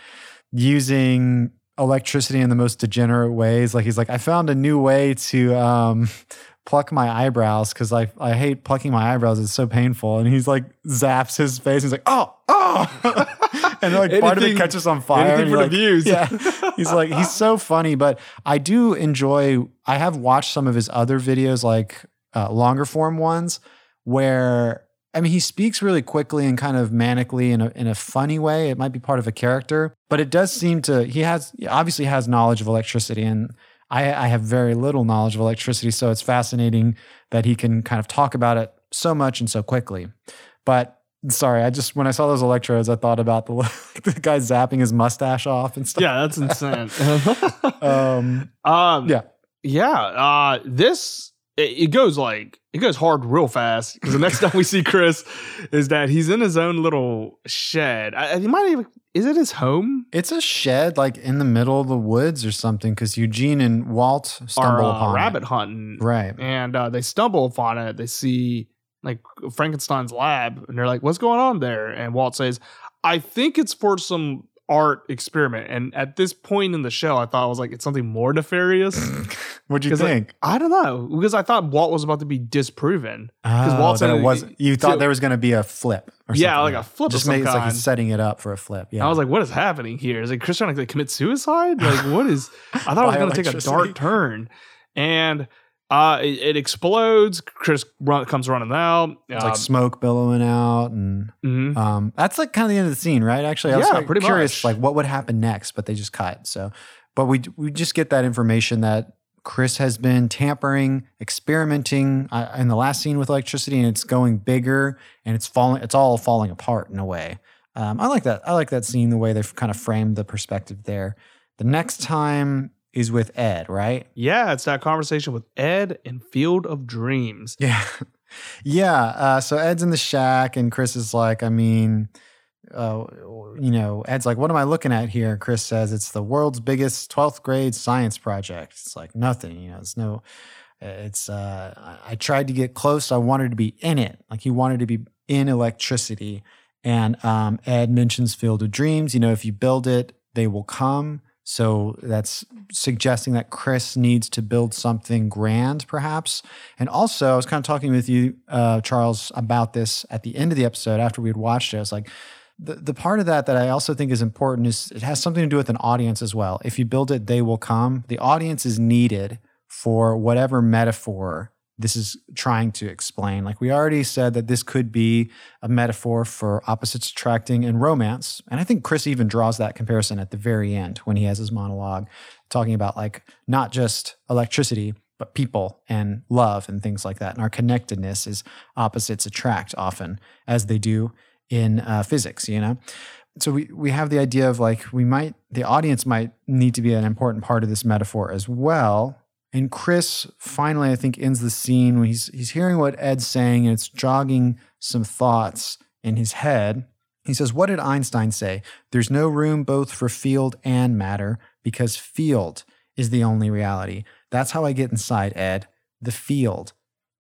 using electricity in the most degenerate ways. Like he's like, I found a new way to um, pluck my eyebrows because I I hate plucking my eyebrows. It's so painful. And he's like zaps his face. He's like, oh, oh, and like part of it Anything- catches on fire. anything for you're the views. Yeah, he's like he's so funny. But I do enjoy. I have watched some of his other videos, like uh, longer form ones, where I mean he speaks really quickly and kind of manically in a in a funny way. It might be part of a character, but it does seem to. He has he obviously has knowledge of electricity and. I, I have very little knowledge of electricity, so it's fascinating that he can kind of talk about it so much and so quickly. But sorry, I just when I saw those electrodes, I thought about the, the guy zapping his mustache off and stuff. Yeah, that's insane. Um, um, yeah. yeah. Uh, this it, it goes like it goes hard real fast because the next time we see Chris is that he's in his own little shed. I, he might even is it his home? It's a shed like in the middle of the woods or something because Eugene and Walt stumble uh, upon rabbit it. hunting, Right. and uh, they stumble upon it. They see like Frankenstein's lab, and they're like, "What's going on there?" And Walt says, "I think it's for some art experiment." And at this point in the show, I thought I was like, "It's something more nefarious." What'd you 'Cause, like, think? I don't know because I thought Walt was about to be disproven. oh, Walt that said it was. You thought so- there was going to be a flip. Or Yeah, something like a flip Just some make it's like he's setting it up for a flip. Yeah. I was like, "What is happening here? Is like Chris trying to like, commit suicide? Like, what is?" I thought it was going to take a dark turn, and uh, it, it explodes. Chris run, comes running out. it's Uh, like smoke billowing out, and mhm. um, that's like kind of the end of the scene, right? Actually, I was Yeah, like, pretty curious, much. like what would happen next, but they just cut. So, but we we just get that information that Chris has been tampering, experimenting uh, in the last scene with electricity, and it's going bigger, and it's falling. It's all falling apart in a way. Um, I like that. I like that scene. The way they've kind of framed the perspective there. The next time is with Ed, right? Yeah, it's that conversation with Ed in Field of Dreams. Yeah. Yeah. Uh, so Ed's in the shack, and Chris is like, I mean, uh, you know, Ed's like, what am I looking at here? And Chris says, it's the world's biggest 12th grade science project. It's like nothing, you know, it's no, it's, uh, I- I tried to get close. I wanted to be in it. Like he wanted to be in electricity. And um, Ed mentions Field of Dreams. You know, if you build it, they will come. So that's suggesting that Chris needs to build something grand, perhaps. And also, I was kind of talking with you, uh, Charles, about this at the end of the episode after we had watched it. I was like, the, the part of that that I also think is important is it has something to do with an audience as well. If you build it, they will come. The audience is needed for whatever metaphor this is trying to explain. Like we already said that this could be a metaphor for opposites attracting and romance. And I think Chris even draws that comparison at the very end when he has his monologue talking about like not just electricity, but people and love and things like that. And our connectedness is opposites attract often, as they do in uh, physics, you know? So we, we have the idea of like, we might, the audience might need to be an important part of this metaphor as well. And Chris finally, I think, ends the scene when he's he's hearing what Ed's saying, and it's jogging some thoughts in his head. He says, What did Einstein say? There's no room both for field and matter because field is the only reality. That's how I get inside, Ed. The field.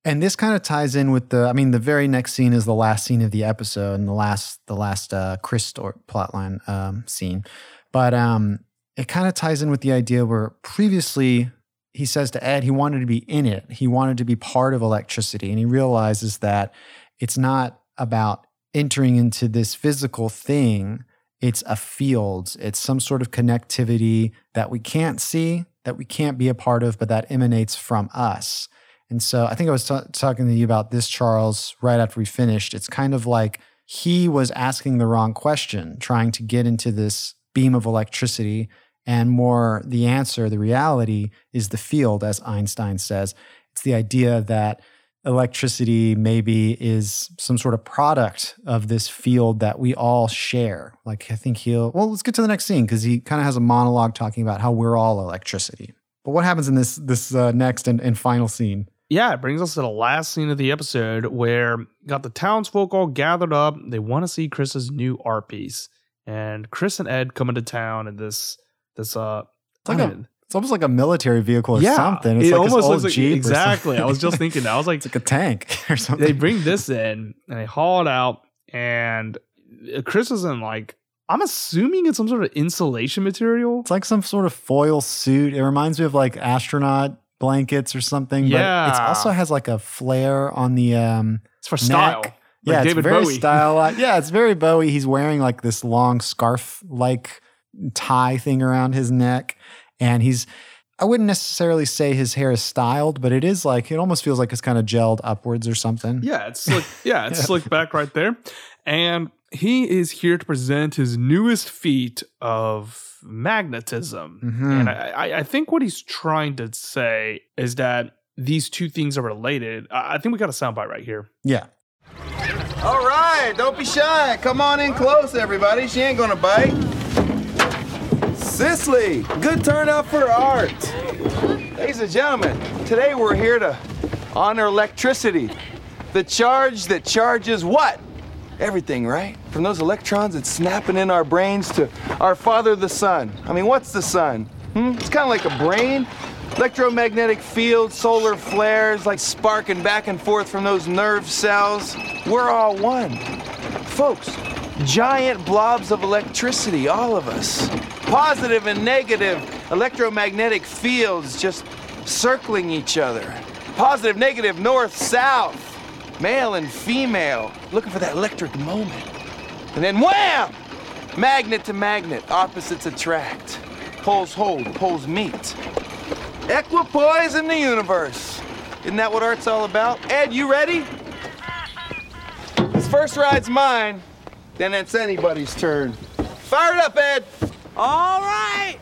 And this kind of ties in with the, I mean, the very next scene is the last scene of the episode and the last, the last uh, Chris plotline um, scene. But um, it kind of ties in with the idea where previously he says to Ed, he wanted to be in it. He wanted to be part of electricity. And he realizes that it's not about entering into this physical thing, it's a field, it's some sort of connectivity that we can't see, that we can't be a part of, but that emanates from us. And so I think I was ta- talking to you about this, Charles, right after we finished. It's kind of like he was asking the wrong question, trying to get into this beam of electricity. And more the answer, the reality is the field, as Einstein says. It's the idea that electricity maybe is some sort of product of this field that we all share. Like, I think he'll, well, let's get to the next scene because he kind of has a monologue talking about how we're all electricity. But what happens in this this uh, next and, and final scene? Yeah, it brings us to the last scene of the episode where got the townsfolk all gathered up. They want to see Chris's new art piece, and Chris and Ed come into town in this this uh. It's like a- It's almost like a military vehicle or yeah, something. It's it like almost looks like Jeep exactly. I was just thinking that. I was like, it's like a tank or something. they bring this in and they haul it out, and Chris is in like I'm assuming it's some sort of insulation material. It's like some sort of foil suit. It reminds me of like astronaut blankets or something. But it also has like a flare on the um It's for style. Like yeah, it's very Bowie. stylized. Yeah, it's very Bowie. He's wearing like this long scarf like tie thing around his neck. And he's I wouldn't necessarily say his hair is styled, but it is like it almost feels like it's kind of gelled upwards or something. Yeah, it's slick. Yeah, it's Yeah. slicked back right there. And he is here to present his newest feat of magnetism. Mhm. And I, I, I think what he's trying to say is that these two things are related. I I think we got a soundbite right here. Yeah. All right, don't be shy. Come on in close, everybody. She ain't gonna bite. Cicely, good turnout for art. Ladies and gentlemen, today we're here to honor electricity. The charge that charges what? Everything, right? From those electrons that's snapping in our brains to our father, the sun. I mean, what's the sun? Hmm? It's kind of like a brain. Electromagnetic fields, solar flares, like sparking back and forth from those nerve cells. We're all one. Folks, giant blobs of electricity, all of us. Positive and negative electromagnetic fields just circling each other. Positive, negative, north, south, male and female, looking for that electric moment. And then wham! Magnet to magnet, opposites attract. Poles hold, poles meet. Equipoise in the universe. Isn't that what art's all about? Ed, you ready? This first ride's mine, then it's anybody's turn. Fire it up, Ed. All right.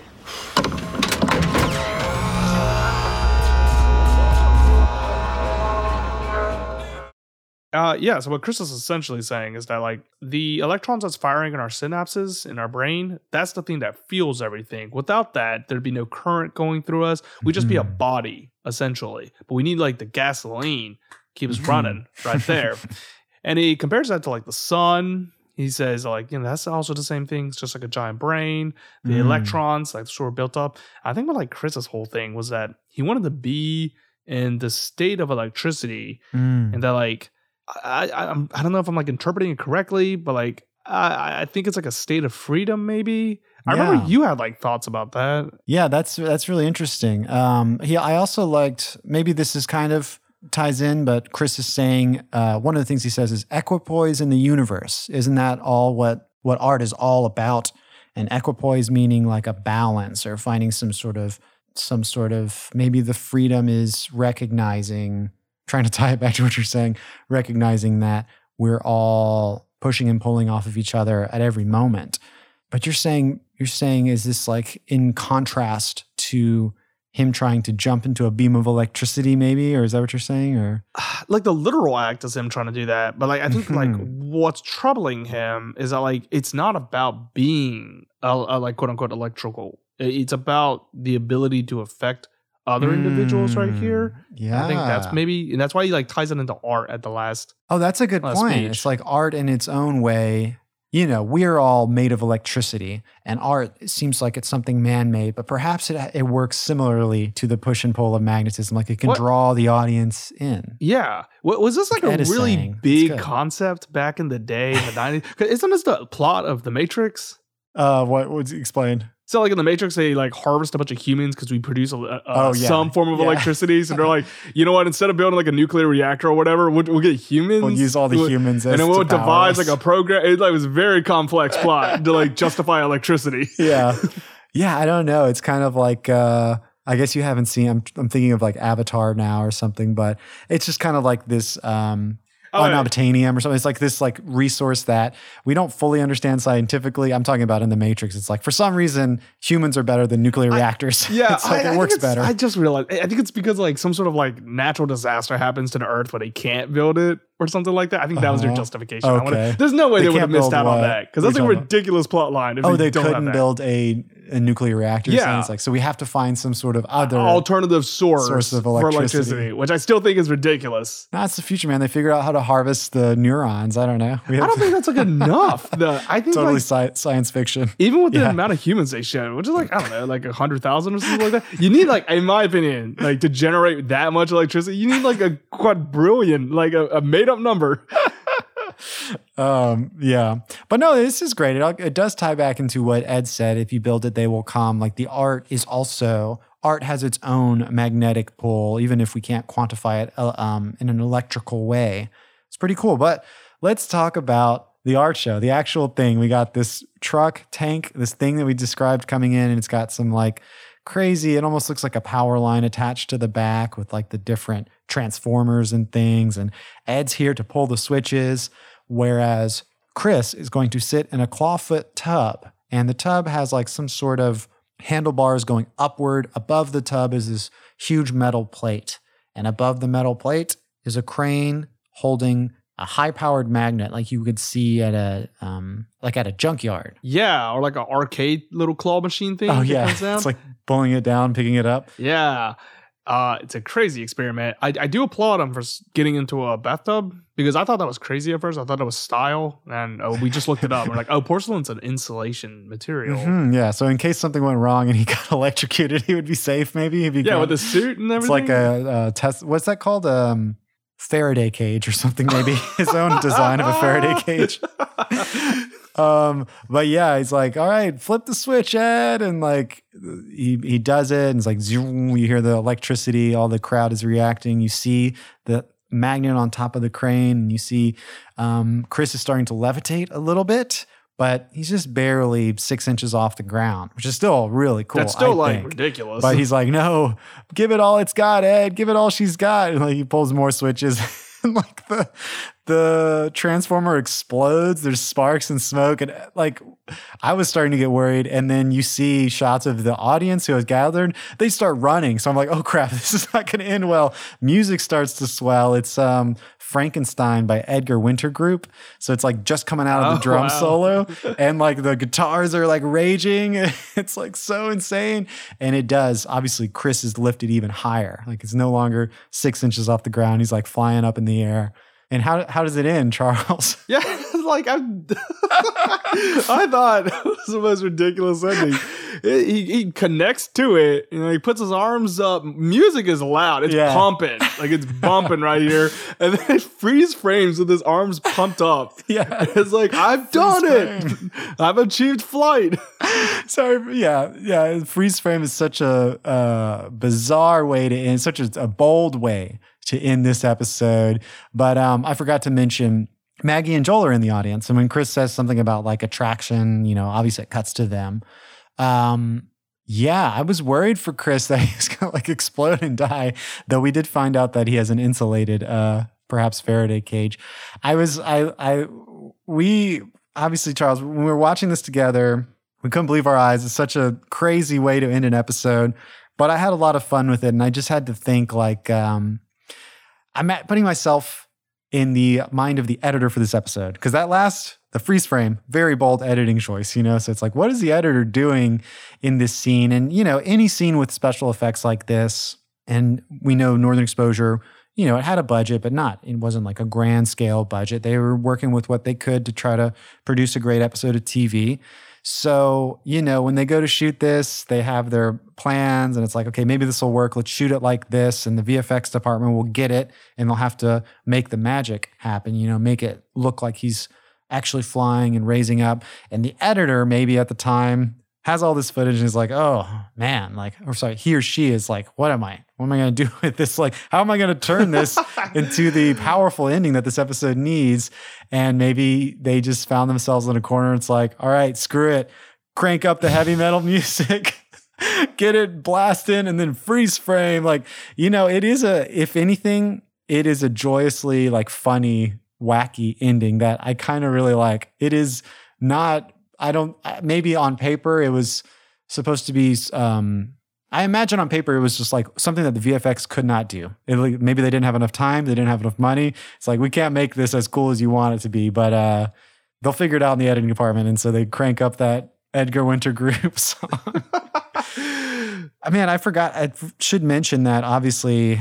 Uh, yeah. So what Chris is essentially saying is that like the electrons that's firing in our synapses in our brain, that's the thing that fuels everything. Without that, there'd be no current going through us. We'd just be a Mhm. body essentially. But we need like the gasoline keep us Mhm. running right there. and he compares that to like the sun. He says like you know that's also the same thing. It's just like a giant brain. The Mm. electrons like sort of built up. I think what like Chris's whole thing was that he wanted to be in the state of electricity Mm. and that like I, I I'm I don't know if I'm like interpreting it correctly, but like I I think it's like a state of freedom. Maybe I Yeah. remember you had like thoughts about that. Yeah, that's that's really interesting. Um, he, I also liked maybe this is kind of ties in, but Chris is saying uh, one of the things he says is equipoise in the universe. Isn't that all what what art is all about? And equipoise meaning like a balance or finding some sort of some sort of maybe the freedom is recognizing trying to tie it back to what you're saying, recognizing that we're all pushing and pulling off of each other at every moment. But you're saying you're saying is this like in contrast to him trying to jump into a beam of electricity, maybe, or is that what you're saying? Or Like the literal act is him trying to do that, but like I think like Mhm. what's troubling him is that like it's not about being a, a like quote unquote electrical. It's about the ability to affect other individuals right here. Mm, yeah, I think that's maybe, and that's why he like ties it into art at the last. Oh, that's a good point. It's like art in its own way. You know, we're all made of electricity, and art seems like it's something man-made, but perhaps it it works similarly to the push and pull of magnetism. Like it can What- draw the audience in. Yeah, Wa- was this like Ed a really saying. Big concept back in the day in the nineties? Isn't this the plot of the Matrix? Uh, what was explained? So like in the Matrix, they like harvest a bunch of humans because we produce a, a, Oh, yeah. some form of Yeah. electricity. So they're like, you know what? Instead of building like a nuclear reactor or whatever, we'll, we'll get humans. We'll use all the We'll- humans, and then we'll devise like a program. It like was a very complex plot to like justify electricity. yeah yeah i don't know it's kind of like uh I guess you haven't seen. I'm, I'm thinking of like Avatar now or something, but it's just kind of like this um, Oh, yeah. unobtainium or something. It's like this like resource that we don't fully understand scientifically. I'm talking about in the Matrix. It's like for some reason humans are better than nuclear reactors. Yeah, it's like I- I it think works better. I just realized. I think it's because like some sort of like natural disaster happens to the Earth where they can't build it or something like that. I think that was their Uh-huh. justification. I wanna- Okay. there's no way They they, would have missed out on that because that's a you talking about? ridiculous plot line. If oh, they don't have couldn't build a, a nuclear reactor. Yeah. it's like so we have to find some sort of other. alternative source, source of for electricity. electricity, which I still think is ridiculous. That's the future, man. They figured out how to harvest the neurons. I don't know. We I don't think that's like enough. The I think totally like, sci- science fiction. even with the Yeah. amount of humans they showed, which is like I don't know, like a hundred thousand or something like that. You need like, in my opinion, like to generate that much electricity, you need like a quadrillion, like a, a made up number. Um, yeah, but no, this is great. It, it does tie back into what Ed said. If you build it, they will come. Like the art is also art has its own magnetic pull, even if we can't quantify it uh, um, in an electrical way. It's pretty cool. But let's talk about the art show, the actual thing. We got this truck tank, this thing that we described coming in, and it's got some like crazy. It almost looks like a power line attached to the back with like the different transformers and things. And Ed's here to pull the switches, whereas Chris is going to sit in a clawfoot tub. And the tub has like some sort of handlebars going upward. Above the tub is this huge metal plate. And above the metal plate is a crane holding a high-powered magnet, like you could see at a um, like at a junkyard. Yeah, or like an arcade little claw machine thing. Oh yeah, it's like pulling it down, picking it up. Yeah. Uh, it's a crazy experiment. I, I do applaud him for getting into a bathtub because I thought that was crazy at first. I thought it was style, and oh, we just looked it up. We're like, oh, porcelain's an insulation material. Mhm, yeah, so in case something went wrong and he got electrocuted, he would be safe. Maybe he'd be Yeah, gone. with the suit and everything. It's like a, a test. What's that called? Um, Faraday cage or something. Maybe his own design of a Faraday cage. Um, but yeah, he's like, all right, flip the switch, Ed, and like he he does it, and it's like zoom, you hear the electricity, all the crowd is reacting. You see the magnet on top of the crane, and you see um, Chris is starting to levitate a little bit, but he's just barely six inches off the ground, which is still really cool. That's still I like think. ridiculous. But he's like, no, give it all it's got, Ed. Give it all she's got. And like he pulls more switches. and like the the transformer explodes. There's sparks and smoke. And like I was starting to get worried. And then you see shots of the audience who has gathered. They start running. So I'm like, oh crap, this is not gonna end well. Music starts to swell. It's um Frankenstein by Edgar Winter Group. So it's like just coming out of the Oh, drum wow. solo and like the guitars are like raging. It's like so insane. And it does. Obviously, Chris is lifted even higher. Like it's no longer six inches off the ground. He's like flying up in the air. And how how does it end, Charles? yeah, like I, I thought it was the most ridiculous ending. It- he, he connects to it, you know, he puts his arms up. Music is loud, it's Yeah. pumping, like it's bumping right here, and then it freeze frames with his arms pumped up. Yeah. It's like I've done it. I've achieved flight. Sorry, yeah, yeah. Freeze frame is such a uh, bizarre way to end, such a, a bold way to end this episode. But um, I forgot to mention Maggie and Joel are in the audience, and when Chris says something about like attraction, you know, obviously it cuts to them. Um, yeah, I was worried for Chris that he was gonna like explode and die, though we did find out that he has an insulated, uh, perhaps Faraday cage. I was, I, I, we obviously, Charles, when we were watching this together, we couldn't believe our eyes. It's such a crazy way to end an episode, but I had a lot of fun with it, and I just had to think like, um, I'm putting myself in the mind of the editor for this episode because that last the freeze frame very bold editing choice you know? So it's like what is the editor doing in this scene? And you know any scene with special effects like this and we know northern exposure you know it had a budget but not it wasn't like a grand scale budget. They were working with what they could to try to produce a great episode of tv so, you know, when they go to shoot this, they have their plans and it's like, okay, maybe this will work. Let's shoot it like this. And the VFX department will get it and they'll have to make the magic happen, you know, make it look like he's actually flying and raising up. And the editor, maybe at the time, has all this footage and is like, oh man, like, or sorry, he or she is like, what am I? What am I going to do with this? Like, how am I going to turn this into the powerful ending that this episode needs? And maybe they just found themselves in a corner. It's like, all right, screw it. Crank up the heavy metal music. get it blasting and then freeze frame. Like, you know, it is a, if anything, it is a joyously like funny, wacky ending that I kind of really like. It is not, I don't, maybe on paper it was supposed to be, um, I imagine on paper it was just like something that the VFX could not do. It, maybe they didn't have enough time, they didn't have enough money. It's like we can't make this as cool as you want it to be, but uh, they'll figure it out in the editing department, and so they crank up that Edgar Winter Group song. I mean, I forgot. I should mention that obviously,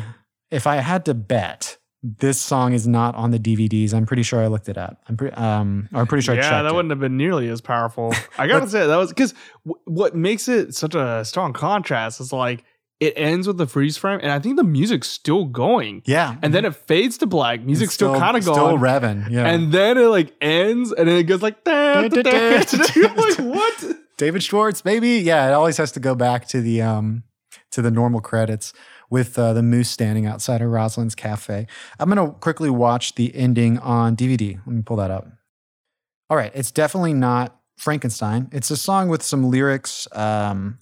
if I had to bet, this song is not on the DVDs. I'm pretty sure I looked it up. I'm pretty, um, I'm pretty sure. I yeah, that it. wouldn't have been nearly as powerful. I gotta say that was because w- what makes it such a strong contrast is like it ends with the freeze frame, and I think the music's still going, Yeah, and then it fades to black. Music's It's still, kind of going, still revving. Yeah, and then it like ends, and then it goes like. You're like what? David Schwartz, baby. Yeah, it always has to go back to the um to the normal credits with uh, the moose standing outside of Rosalind's cafe. I'm gonna quickly watch the ending on DVD. Let me pull that up. All right, it's definitely not Frankenstein. It's a song with some lyrics. Um,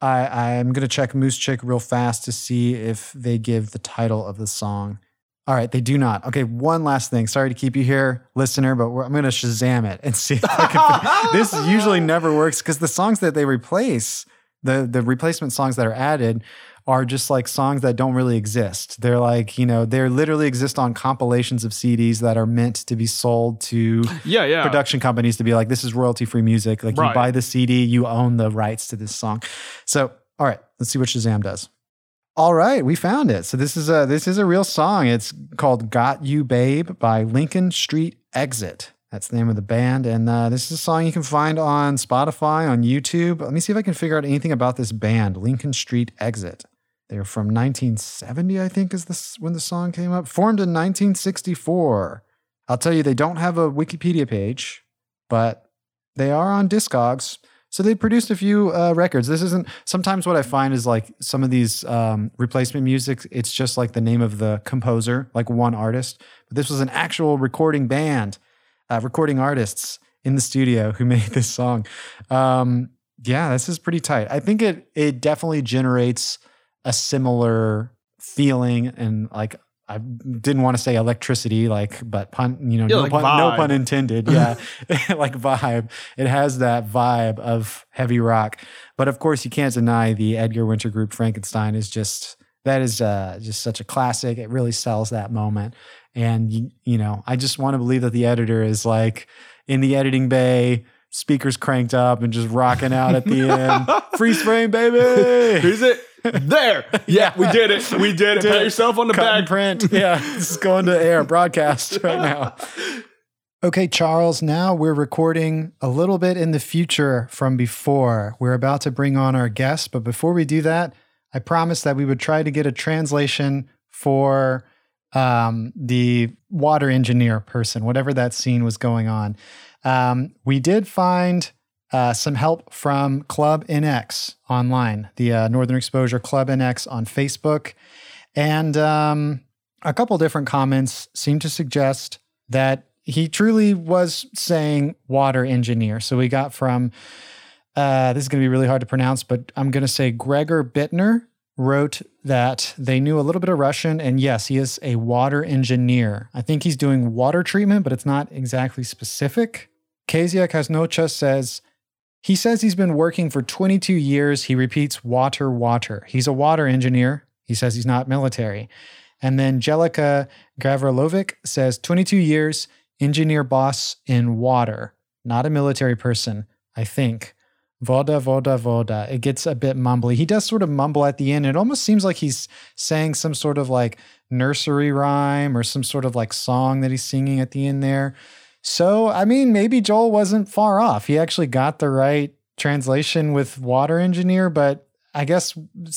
I I'm gonna check Moosechick real fast to see if they give the title of the song. All right, they do not. Okay, one last thing. Sorry to keep you here, listener, but I'm going to Shazam it and see if I can. this usually never works because the songs that they replace, the the replacement songs that are added, are just like songs that don't really exist. They're like you know they literally exist on compilations of CDs that are meant to be sold to Yeah, yeah. production companies to be like this is royalty free music. Like Right. you buy the CD, you own the rights to this song. So all right, let's see what Shazam does. All right, we found it. So this is a this is a real song. It's called "Got You Babe" by Lincoln Street Exit. That's the name of the band, and uh, this is a song you can find on Spotify, on YouTube. Let me see if I can figure out anything about this band, Lincoln Street Exit. They're from 1970, I think, is this when the song came up. Formed in 1964. I'll tell you, they don't have a Wikipedia page, but they are on Discogs. So they produced a few uh, records. This isn't. Sometimes what I find is like some of these um, replacement music. It's just like the name of the composer, like one artist. But this was an actual recording band, uh, recording artists in the studio who made this song. Um, yeah, this is pretty tight. I think it it definitely generates a similar feeling and like I didn't want to say electricity, like, but pun, you know, Yeah, no, like pun, no pun intended. Yeah, like vibe. It has that vibe of heavy rock, but of course, you can't deny the Edgar Winter Group Frankenstein is just that is uh, just such a classic. It really sells that moment, and you, you know, I just want to believe that the editor is like in the editing bay. Speakers cranked up and just rocking out at the end. Freeze frame, baby. Who's it? There. Yeah, we did it. We did it. Did Pat it. yourself on the Cut back. print. Yeah, this is going to air broadcast right now. Okay, Charles, now we're recording a little bit in the future from before. We're about to bring on our guest, but before we do that, I promised that we would try to get a translation for um, the water engineer person, whatever that scene was going on. Um, we did find uh, some help from Club NX online, the uh, Northern Exposure Club NX on Facebook. And um, a couple different comments seem to suggest that he truly was saying water engineer. So we got from, uh, this is going to be really hard to pronounce, but I'm going to say Gregor Bittner wrote that they knew a little bit of Russian. And yes, he is a water engineer. I think he's doing water treatment, but it's not exactly specific. Kezia Kasnocha says, he says he's been working for 22 years. He repeats water, water. He's a water engineer. He says he's not military. And then Jelika Gavrilovic says 22 years, engineer boss in water, not a military person, I think. Voda, voda, voda. It gets a bit mumbly. He does sort of mumble at the end. It almost seems like he's saying some sort of like nursery rhyme or some sort of like song that he's singing at the end there. So, I mean, maybe Joel wasn't far off. He actually got the right translation with water engineer, but I guess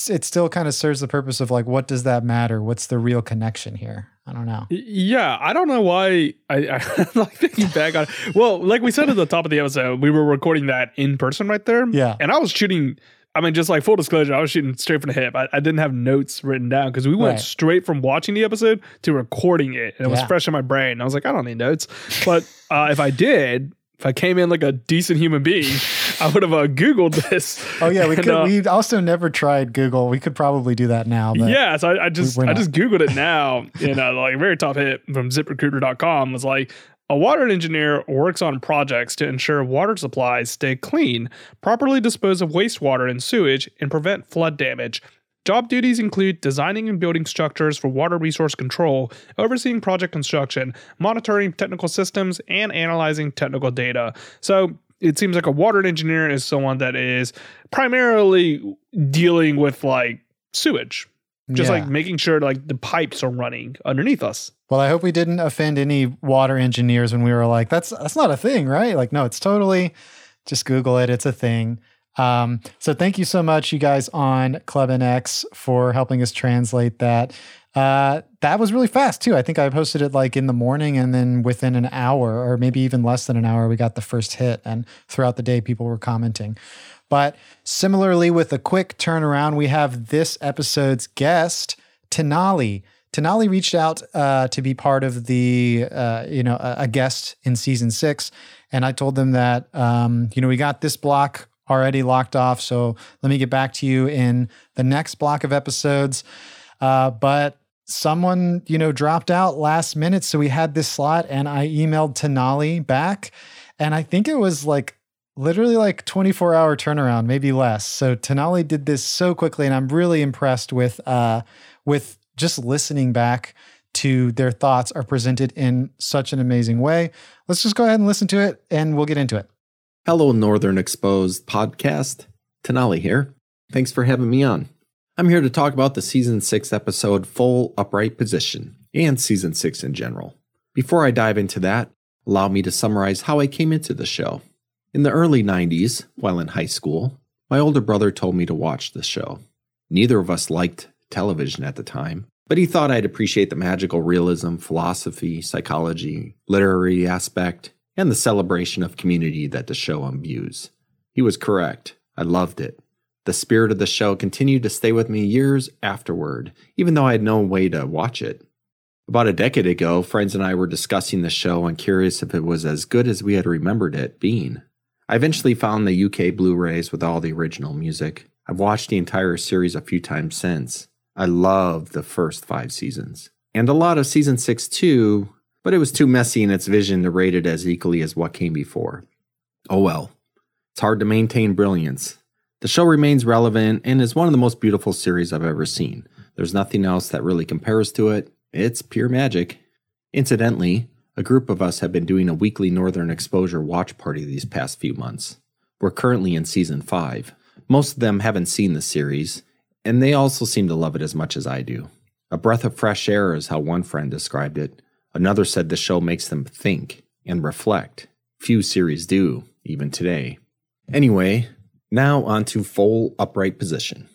it still kind of serves the purpose of like, what does that matter? What's the real connection here? I don't know. Yeah, I don't know why I, I like thinking back on it. Well, like we said at the top of the episode, we were recording that in person right there. Yeah. And I was shooting, I mean, just like full disclosure, I was shooting straight from the hip. I, I didn't have notes written down because we went Right. straight from watching the episode to recording it. And it was fresh in my brain. I was like, I don't need notes. But uh, if I did, if I came in like a decent human being, I would have uh, Googled this. Oh yeah, we And, could. uh, we also never tried Google. We could probably do that now. But yeah, so I, I just I just googled it now, and uh, like very top hit from ZipRecruiter.com was like a water engineer works on projects to ensure water supplies stay clean, properly dispose of wastewater and sewage, and prevent flood damage. Job duties include designing and building structures for water resource control, overseeing project construction, monitoring technical systems, and analyzing technical data. So it seems like a water engineer is someone that is primarily dealing with like sewage, just Yeah. like making sure like the pipes are running underneath us. Well, I hope we didn't offend any water engineers when we were like, "That's that's not a thing, right?" Like, no, it's totally. Just Google it; it's a thing. Um, so, thank you so much, you guys on Club NX, for helping us translate that. Uh, that was really fast too. I think I posted it like in the morning, and then within an hour, or maybe even less than an hour, we got the first hit. And throughout the day, people were commenting. But similarly, with a quick turnaround, we have this episode's guest, Tenali. Tenali reached out uh, to be part of the, uh, you know, a, a guest in season six, and I told them that, um, you know, we got this block already locked off, so let me get back to you in the next block of episodes. Uh, but someone, you know, dropped out last minute, so we had this slot, and I emailed Tenali back, and I think it was like literally like 24 hour turnaround maybe less so tenali did this so quickly and i'm really impressed with uh with just listening back to their thoughts are presented in such an amazing way let's just go ahead and listen to it and we'll get into it Hello, Northern Exposed podcast. Tenali here. Thanks for having me on. I'm here to talk about the season 6 episode Full Upright Position and season 6 in general. Before I dive into that, allow me to summarize how I came into the show. In the early 90s, while in high school, my older brother told me to watch the show. Neither of us liked television at the time, but he thought I'd appreciate the magical realism, philosophy, psychology, literary aspect, and the celebration of community that the show imbues. He was correct. I loved it. The spirit of the show continued to stay with me years afterward, even though I had no way to watch it. About a decade ago, friends and I were discussing the show and curious if it was as good as we had remembered it being. I eventually found the UK Blu rays with all the original music. I've watched the entire series a few times since. I loved the first five seasons. And a lot of season six too, but it was too messy in its vision to rate it as equally as what came before. Oh well. It's hard to maintain brilliance. The show remains relevant and is one of the most beautiful series I've ever seen. There's nothing else that really compares to it. It's pure magic. Incidentally, a group of us have been doing a weekly Northern Exposure watch party these past few months. We're currently in season 5. Most of them haven't seen the series, and they also seem to love it as much as I do. A breath of fresh air is how one friend described it. Another said the show makes them think and reflect. Few series do, even today. Anyway, now on to full upright position.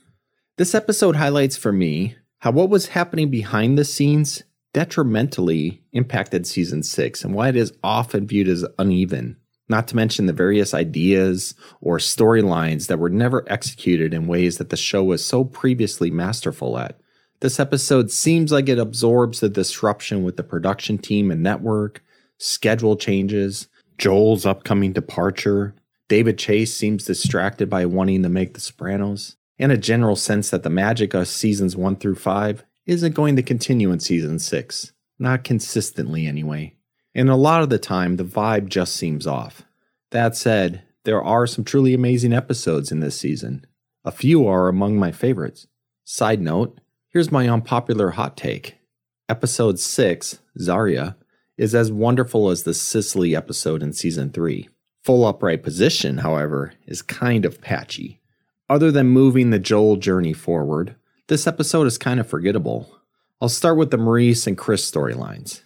This episode highlights for me how what was happening behind the scenes detrimentally impacted season 6 and why it is often viewed as uneven. Not to mention the various ideas or storylines that were never executed in ways that the show was so previously masterful at. This episode seems like it absorbs the disruption with the production team and network, schedule changes, Joel's upcoming departure. David Chase seems distracted by wanting to make The Sopranos, and a general sense that the magic of seasons 1 through 5 isn't going to continue in season 6. Not consistently, anyway. And a lot of the time, the vibe just seems off. That said, there are some truly amazing episodes in this season. A few are among my favorites. Side note, here's my unpopular hot take. Episode 6, Zarya, is as wonderful as the Cicely episode in season 3. Full upright position, however, is kind of patchy. Other than moving the Joel journey forward, this episode is kind of forgettable. I'll start with the Maurice and Chris storylines.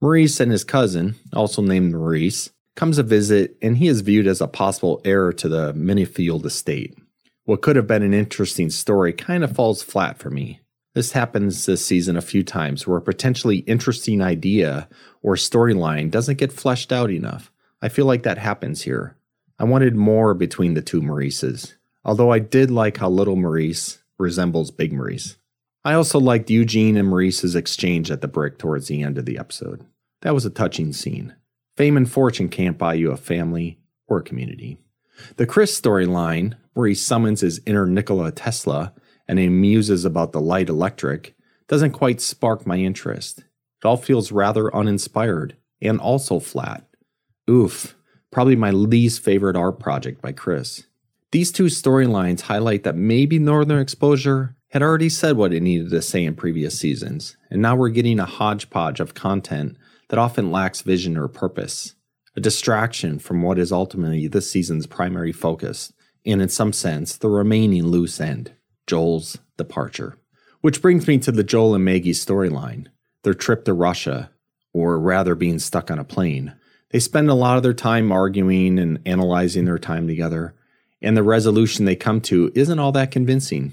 Maurice and his cousin, also named Maurice, comes a visit and he is viewed as a possible heir to the Minnifield estate. What could have been an interesting story kind of falls flat for me. This happens this season a few times where a potentially interesting idea or storyline doesn't get fleshed out enough. I feel like that happens here. I wanted more between the two Maurices, although I did like how little Maurice resembles Big Maurice. I also liked Eugene and Maurice's exchange at the brick towards the end of the episode. That was a touching scene. Fame and fortune can't buy you a family or a community. The Chris storyline, where he summons his inner Nikola Tesla and he muses about the light electric, doesn't quite spark my interest. It all feels rather uninspired and also flat. Oof, probably my least favorite art project by Chris. These two storylines highlight that maybe Northern Exposure had already said what it needed to say in previous seasons, and now we're getting a hodgepodge of content that often lacks vision or purpose, a distraction from what is ultimately this season's primary focus, and in some sense, the remaining loose end Joel's departure. Which brings me to the Joel and Maggie storyline their trip to Russia, or rather being stuck on a plane. They spend a lot of their time arguing and analyzing their time together and the resolution they come to isn't all that convincing.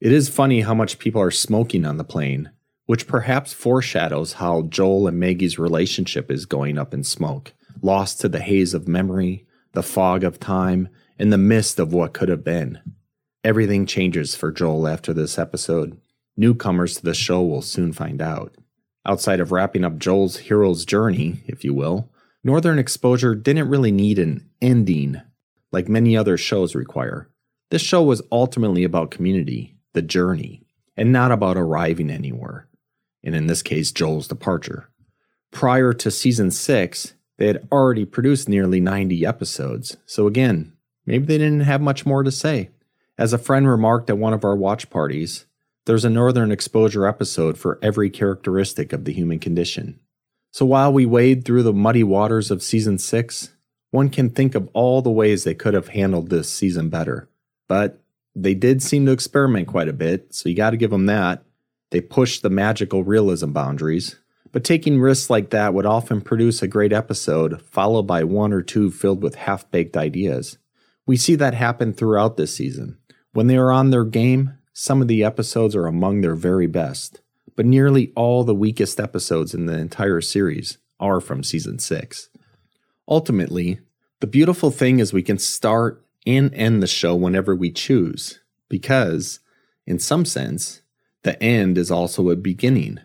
It is funny how much people are smoking on the plane, which perhaps foreshadows how Joel and Maggie's relationship is going up in smoke, lost to the haze of memory, the fog of time, and the mist of what could have been. Everything changes for Joel after this episode. Newcomers to the show will soon find out. Outside of wrapping up Joel's hero's journey, if you will, Northern Exposure didn't really need an ending like many other shows require. This show was ultimately about community, the journey, and not about arriving anywhere, and in this case, Joel's departure. Prior to season 6, they had already produced nearly 90 episodes, so again, maybe they didn't have much more to say. As a friend remarked at one of our watch parties, there's a Northern Exposure episode for every characteristic of the human condition. So while we wade through the muddy waters of season 6, one can think of all the ways they could have handled this season better. But they did seem to experiment quite a bit, so you got to give them that. They pushed the magical realism boundaries, but taking risks like that would often produce a great episode, followed by one or two filled with half baked ideas. We see that happen throughout this season. When they are on their game, some of the episodes are among their very best, but nearly all the weakest episodes in the entire series are from season 6. Ultimately, the beautiful thing is we can start and end the show whenever we choose, because, in some sense, the end is also a beginning,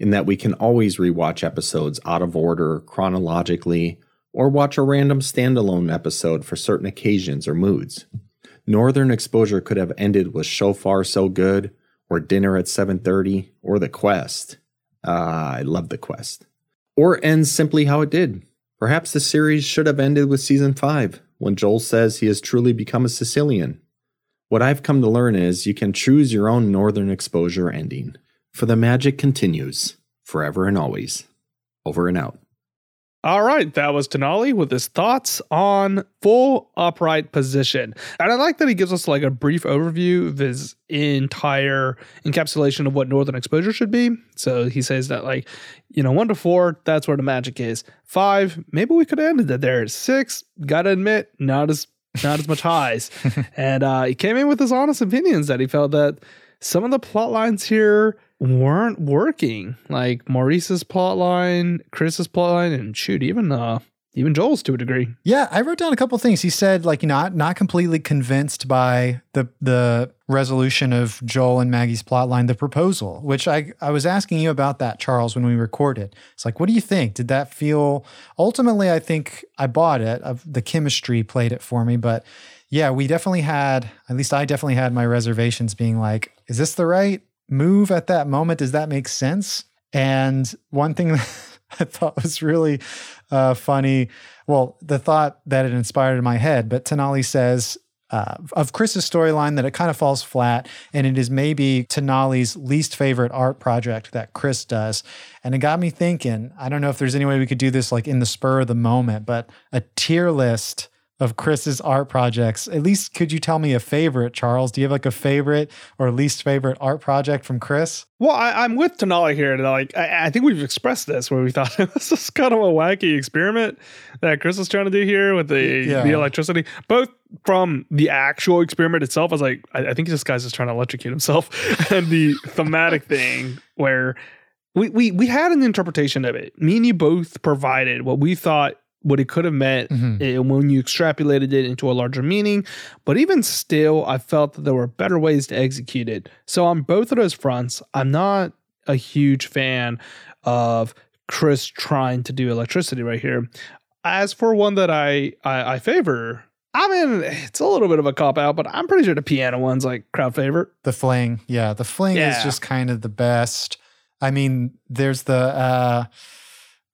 in that we can always rewatch episodes out of order chronologically or watch a random standalone episode for certain occasions or moods. Northern Exposure could have ended with Shofar So Good or Dinner at 7:30 or The Quest. Ah, I love The Quest. Or end simply how it did, Perhaps the series should have ended with season 5, when Joel says he has truly become a Cicelian. What I've come to learn is you can choose your own Northern Exposure ending, for the magic continues forever and always. Over and out. All right, that was Tenali with his thoughts on full upright position. And I like that he gives us like a brief overview of his entire encapsulation of what Northern Exposure should be. So he says that, like, you know, one to four, that's where the magic is. Five, maybe we could ended it there. Six, gotta admit, not as not as much highs. and uh, he came in with his honest opinions that he felt that some of the plot lines here weren't working. Like Maurice's plotline, Chris's plotline, and shoot, even uh even Joel's to a degree. Yeah, I wrote down a couple things. He said like not not completely convinced by the the resolution of Joel and Maggie's plotline, the proposal, which I I was asking you about that, Charles, when we recorded. It's like, what do you think? Did that feel ultimately I think I bought it. The chemistry played it for me, but yeah, we definitely had, at least I definitely had my reservations being like, is this the right move at that moment? Does that make sense? And one thing I thought was really uh, funny, well, the thought that it inspired in my head, but Tenali says uh, of Chris's storyline that it kind of falls flat, and it is maybe Tenali's least favorite art project that Chris does. And it got me thinking. I don't know if there's any way we could do this like in the spur of the moment, but a tier list of Chris's art projects. At least could you tell me a favorite, Charles? Do you have like a favorite or least favorite art project from Chris? Well, I, am with Tenali here. Like, I, I, think we've expressed this where we thought this is kind of a wacky experiment that Chris is trying to do here with the yeah. the electricity, both from the actual experiment itself. I was like, I, I think this guy's just trying to electrocute himself, and the thematic thing where. We, we we had an interpretation of it. Me and you both provided what we thought what it could have meant mm-hmm. when you extrapolated it into a larger meaning. But even still, I felt that there were better ways to execute it. So on both of those fronts, I'm not a huge fan of Chris trying to do electricity right here. as for one that I, I I favor, I mean it's a little bit of a cop out, but I'm pretty sure the piano one's like crowd favorite. The fling. Yeah. The fling is just kind of the best. I mean, there's the uh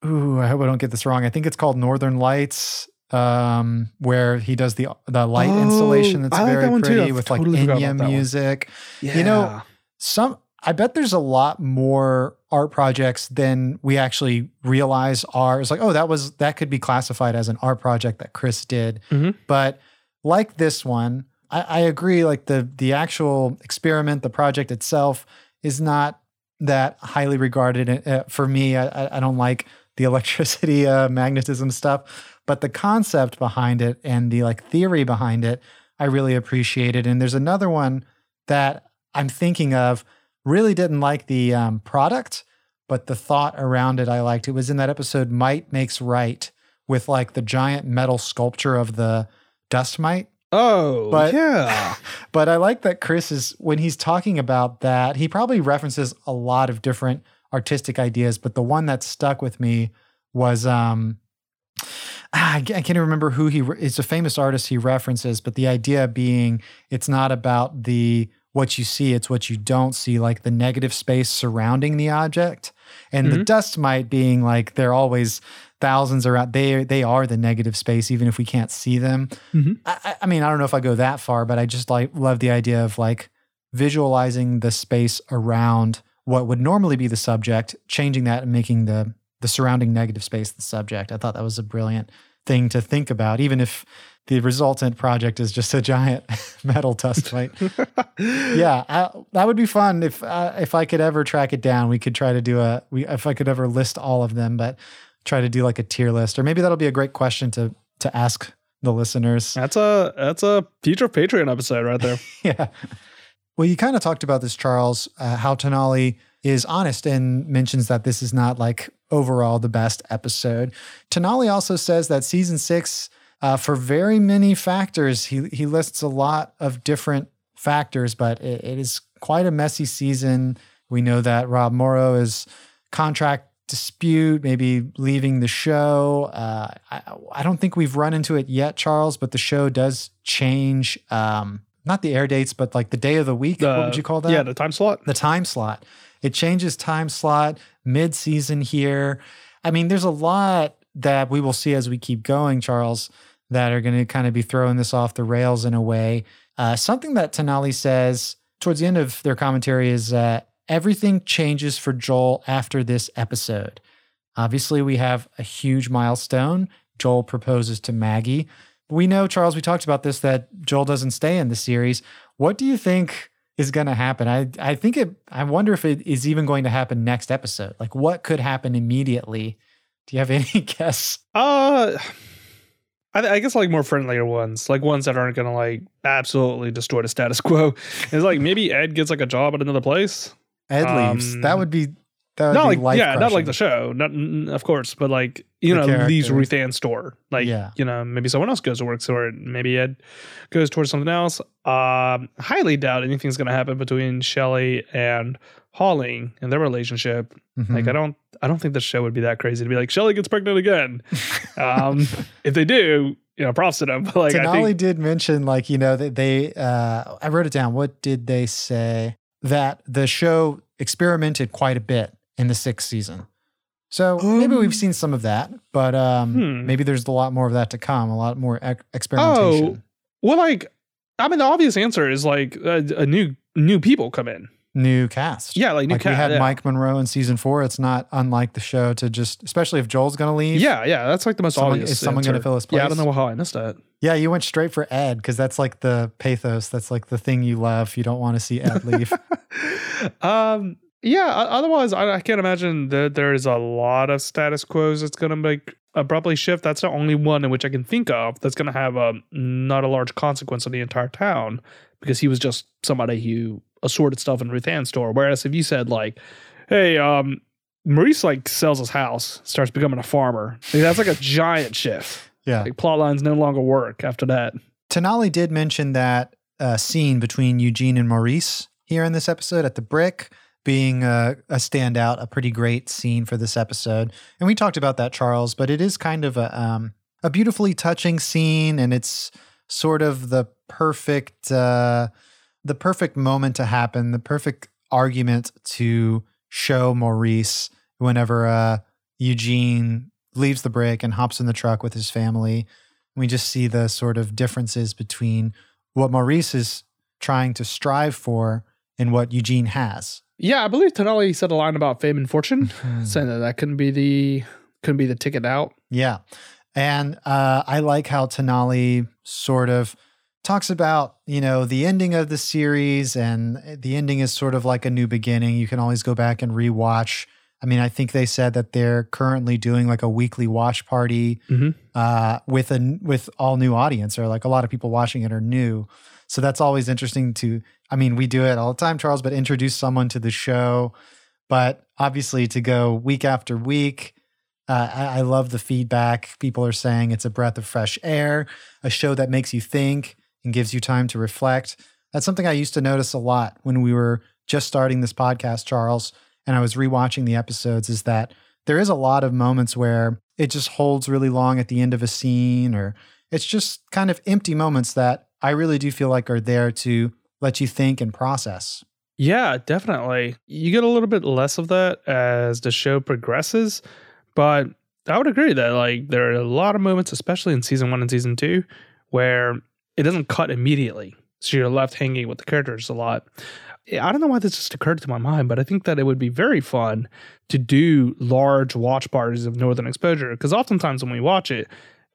ooh, I hope I don't get this wrong. I think it's called Northern Lights. Um, where he does the the light Oh, installation that's like very that pretty with like totally forgot Enya about that one. music. Yeah. You know, some I bet there's a lot more art projects than we actually realize are. It's like, oh, that was that could be classified as an art project that Chris did. Mhm. But like this one, I, I agree. Like the the actual experiment, the project itself is not that highly regarded. Uh, for me, I- I don't like the electricity, uh, magnetism stuff, but the concept behind it and the like theory behind it, I really appreciated. And there's another one that I'm thinking of. Really didn't like the um, product, but the thought around it I liked. It was in that episode "Might Makes Right" with like the giant metal sculpture of the dust mite. Oh, But- yeah. But I like that Chris is when he's talking about that, he probably references a lot of different artistic ideas, but the one that stuck with me was um ah, I can't even remember who he it's a famous artist he references, but the idea being it's not about the what you see, it's what you don't see, like the negative space surrounding the object. And the Mhm. dust mite being like they're always thousands around they they are the negative space, even if we can't see them. Mhm. I, I- I mean, I don't know if I go that far, but I just like love the idea of like visualizing the space around what would normally be the subject, changing that and making the the surrounding negative space the subject. I thought that was a brilliant thing to think about, even if the resultant project is just a giant metal dust mite. yeah, I, that would be fun if uh, if I could ever track it down. We could try to do a we if I could ever list all of them, but try to do like a tier list, or maybe that'll be a great question to to ask the listeners. That's a that's a future Patreon episode right there. yeah. Well, you kind of talked about this, Charles, uh, how Tenali is honest and mentions that this is not like overall the best episode. Tenali also says that season six, uh, for very many factors, he, he lists a lot of different factors, but it, it is quite a messy season. We know that Rob Morrow is contract dispute, maybe leaving the show. Uh, I, I don't think we've run into it yet, Charles, but the show does change. Um, not the air dates, but like the day of the week. what would you call that? Yeah, the time slot. the time slot. It changes time slot mid season here. I mean, there's a lot that we will see as we keep going, Charles, that are going to kind of be throwing this off the rails in a way. Uh, something that Tenali says towards the end of their commentary is uh, everything changes for Joel after this episode. Obviously, we have a huge milestone. Joel proposes to Maggie. We know, Charles, we talked about this, that Joel doesn't stay in the series. What do you think is going to happen? I, I think it, I wonder if it is even going to happen next episode. Like, what could happen immediately? Do you have any guess? Uh, I, I guess like more friendlier ones, like ones that aren't gonna like absolutely destroy the status quo. It's like maybe Ed gets like a job at another place. Ed leaves. Um, That would be, that would not be like yeah, not like the show, not of course, but like you The know leaves character. Ruth Ann's store. Like Yeah. you know maybe someone else goes to work for it. Maybe Ed goes towards something else. Um, highly doubt anything's gonna happen between Shelly and Holly and their relationship. Mhm. Like I don't I don't think the show would be that crazy to be like Shelly gets pregnant again. Um, if they do, you know, props to them. But like I think did mention, like, you know, that they, uh, I wrote it down. What did they say? That the show experimented quite a bit in the sixth season. So maybe Um, we've seen some of that, but um, Hmm. maybe there's a lot more of that to come, a lot more ex- experimentation. well, like I mean, the obvious answer is like uh, a new new people come in. New cast. Yeah, like new like we had yeah. Mike Monroe in season four. It's not unlike the show to just, especially if Joel's going to leave. Yeah, yeah, that's like the most Someone- obvious. is someone gonna fill his place? Yeah, I don't know how I missed that. Yeah, you went straight for Ed because that's like the pathos. That's like the thing you love. You don't want to see Ed leave. um, yeah. Otherwise, I, I can't imagine that there is a lot of status quos that's going to make abruptly shift. That's the only one in which I can think of that's going to have a not a large consequence on the entire town because he was just somebody who assorted stuff in Ruth Ann's store. Whereas if you said like, "Hey, um," Maurice like sells his house, starts becoming a farmer. Like, that's like a giant shift. yeah. Like plot lines no longer work after that. Tenali did mention that uh, scene between Eugene and Maurice here in this episode at the brick being a, a standout, a pretty great scene for this episode. And we talked about that, Charles, but it is kind of a, um, a beautifully touching scene, and it's sort of the perfect uh, the perfect moment to happen, the perfect argument to show Maurice whenever uh, Eugene leaves the brick and hops in the truck with his family. We just see the sort of differences between what Maurice is trying to strive for and what Eugene has. Yeah, I believe Tenali said a line about fame and fortune, saying that that couldn't be the couldn't be the ticket out. Yeah. And uh, I like how Tenali sort of talks about, you know, the ending of the series and the ending is sort of like a new beginning. You can always go back and rewatch. I mean, I think they said that they're currently doing like a weekly watch party Mhm. uh, with a with all new audience, or like a lot of people watching it are new. So that's always interesting to. I mean, we do it all the time, Charles, but introduce someone to the show. But obviously, to go week after week, uh, I, I love the feedback. People are saying it's a breath of fresh air, a show that makes you think and gives you time to reflect. That's something I used to notice a lot when we were just starting this podcast, Charles, and I was rewatching the episodes. Is that there is a lot of moments where it just holds really long at the end of a scene, or it's just kind of empty moments that I really do feel like are there to let you think and process. Yeah, definitely. You get a little bit less of that as the show progresses, but I would agree that like there are a lot of moments, especially in season one and season two, where it doesn't cut immediately. So you're left hanging with the characters a lot. I don't know why this just occurred to my mind, but I think that it would be very fun to do large watch parties of Northern Exposure because oftentimes when we watch it,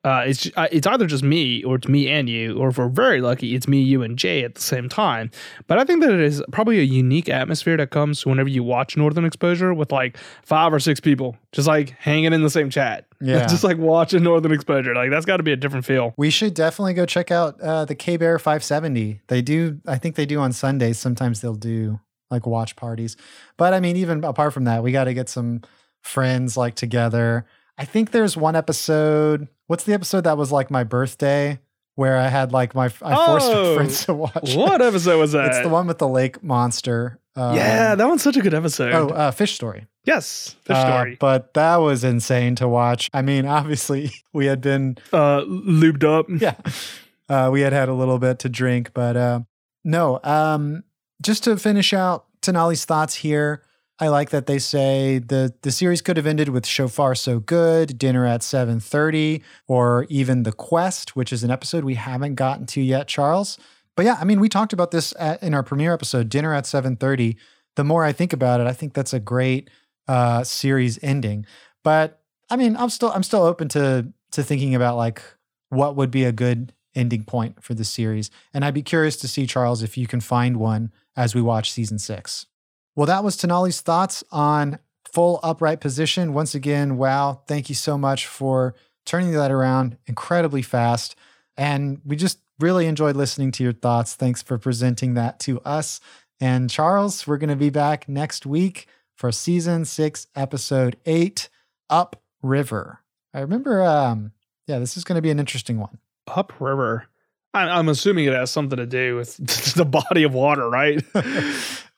uh, it's uh, it's either just me or it's me and you, or if we're very lucky, it's me, you, and Jay at the same time. But I think that it is probably a unique atmosphere that comes whenever you watch Northern Exposure with like five or six people just like hanging in the same chat. Yeah. just like watching Northern Exposure. Like that's got to be a different feel. We should definitely go check out uh, the K Bear 570. They do, I think they do on Sundays. Sometimes they'll do like watch parties. But I mean, even apart from that, we got to get some friends like together. I think there's one episode. What's the episode that was like my birthday where I had like my, I forced my Oh, friends to watch. What it. episode was that? It's the one with the lake monster. Um, yeah, that one's such a good episode. Oh, uh, Fish Story. yes, fish Uh, story. but that was insane to watch. I mean, obviously, we had been Uh, lubed up. yeah. Uh, we had had a little bit to drink, but uh, no. Um, just to finish out Tenali's thoughts here, I like that they say the the series could have ended with "Shofar So Good," dinner at seven thirty, or even "The Quest," which is an episode we haven't gotten to yet, Charles. But yeah, I mean, we talked about this at, in our premiere episode, "Dinner at 7.30. The more I think about it, I think that's a great uh, series ending. But I mean, I'm still I'm still open to to thinking about like what would be a good ending point for the series. And I'd be curious to see, Charles, if you can find one as we watch season six. Well, that was Tenali's thoughts on full upright position. Once again, wow, thank you so much for turning that around incredibly fast. And we just really enjoyed listening to your thoughts. Thanks for presenting that to us. And Charles, we're going to be back next week for season six, episode eight, Up River. I remember, um, yeah, this is going to be an interesting one. Upriver. I, I'm assuming it has something to do with the body of water, right?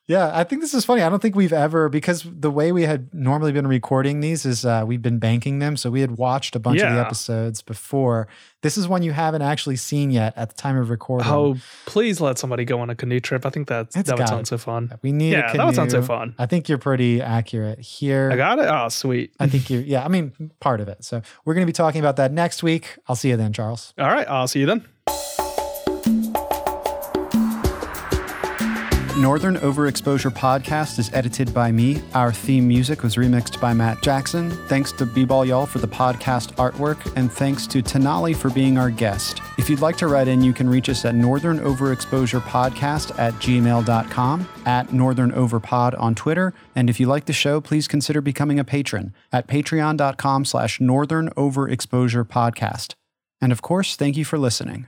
Yeah, I think this is funny. I don't think we've ever because the way we had normally been recording these is uh, we've been banking them, so we had watched a bunch of the episodes before. This is one you haven't actually seen yet at the time of recording. oh, please let somebody go on a canoe trip. I think that's, It's that would sound so fun. we need. a Yeah, that would sound so fun. I think you're pretty accurate here. I got it. Oh, sweet. I think you. Yeah, I mean part of it. So we're going to be talking about that next week. I'll see you then, Charles. All right. I'll see you then. Northern Overexposure podcast is edited by me. Our theme music was remixed by Matt Jackson. Thanks to B-Ball Y'all for the podcast artwork, and thanks to Tenali for being our guest. If you'd like to write in, you can reach us at Northern Overexposure Podcast at gmail.com, at Northern Overpod on Twitter, and if you like the show, please consider becoming a patron at patreon.com slash Northern Overexposure Podcast. And of course, thank you for listening.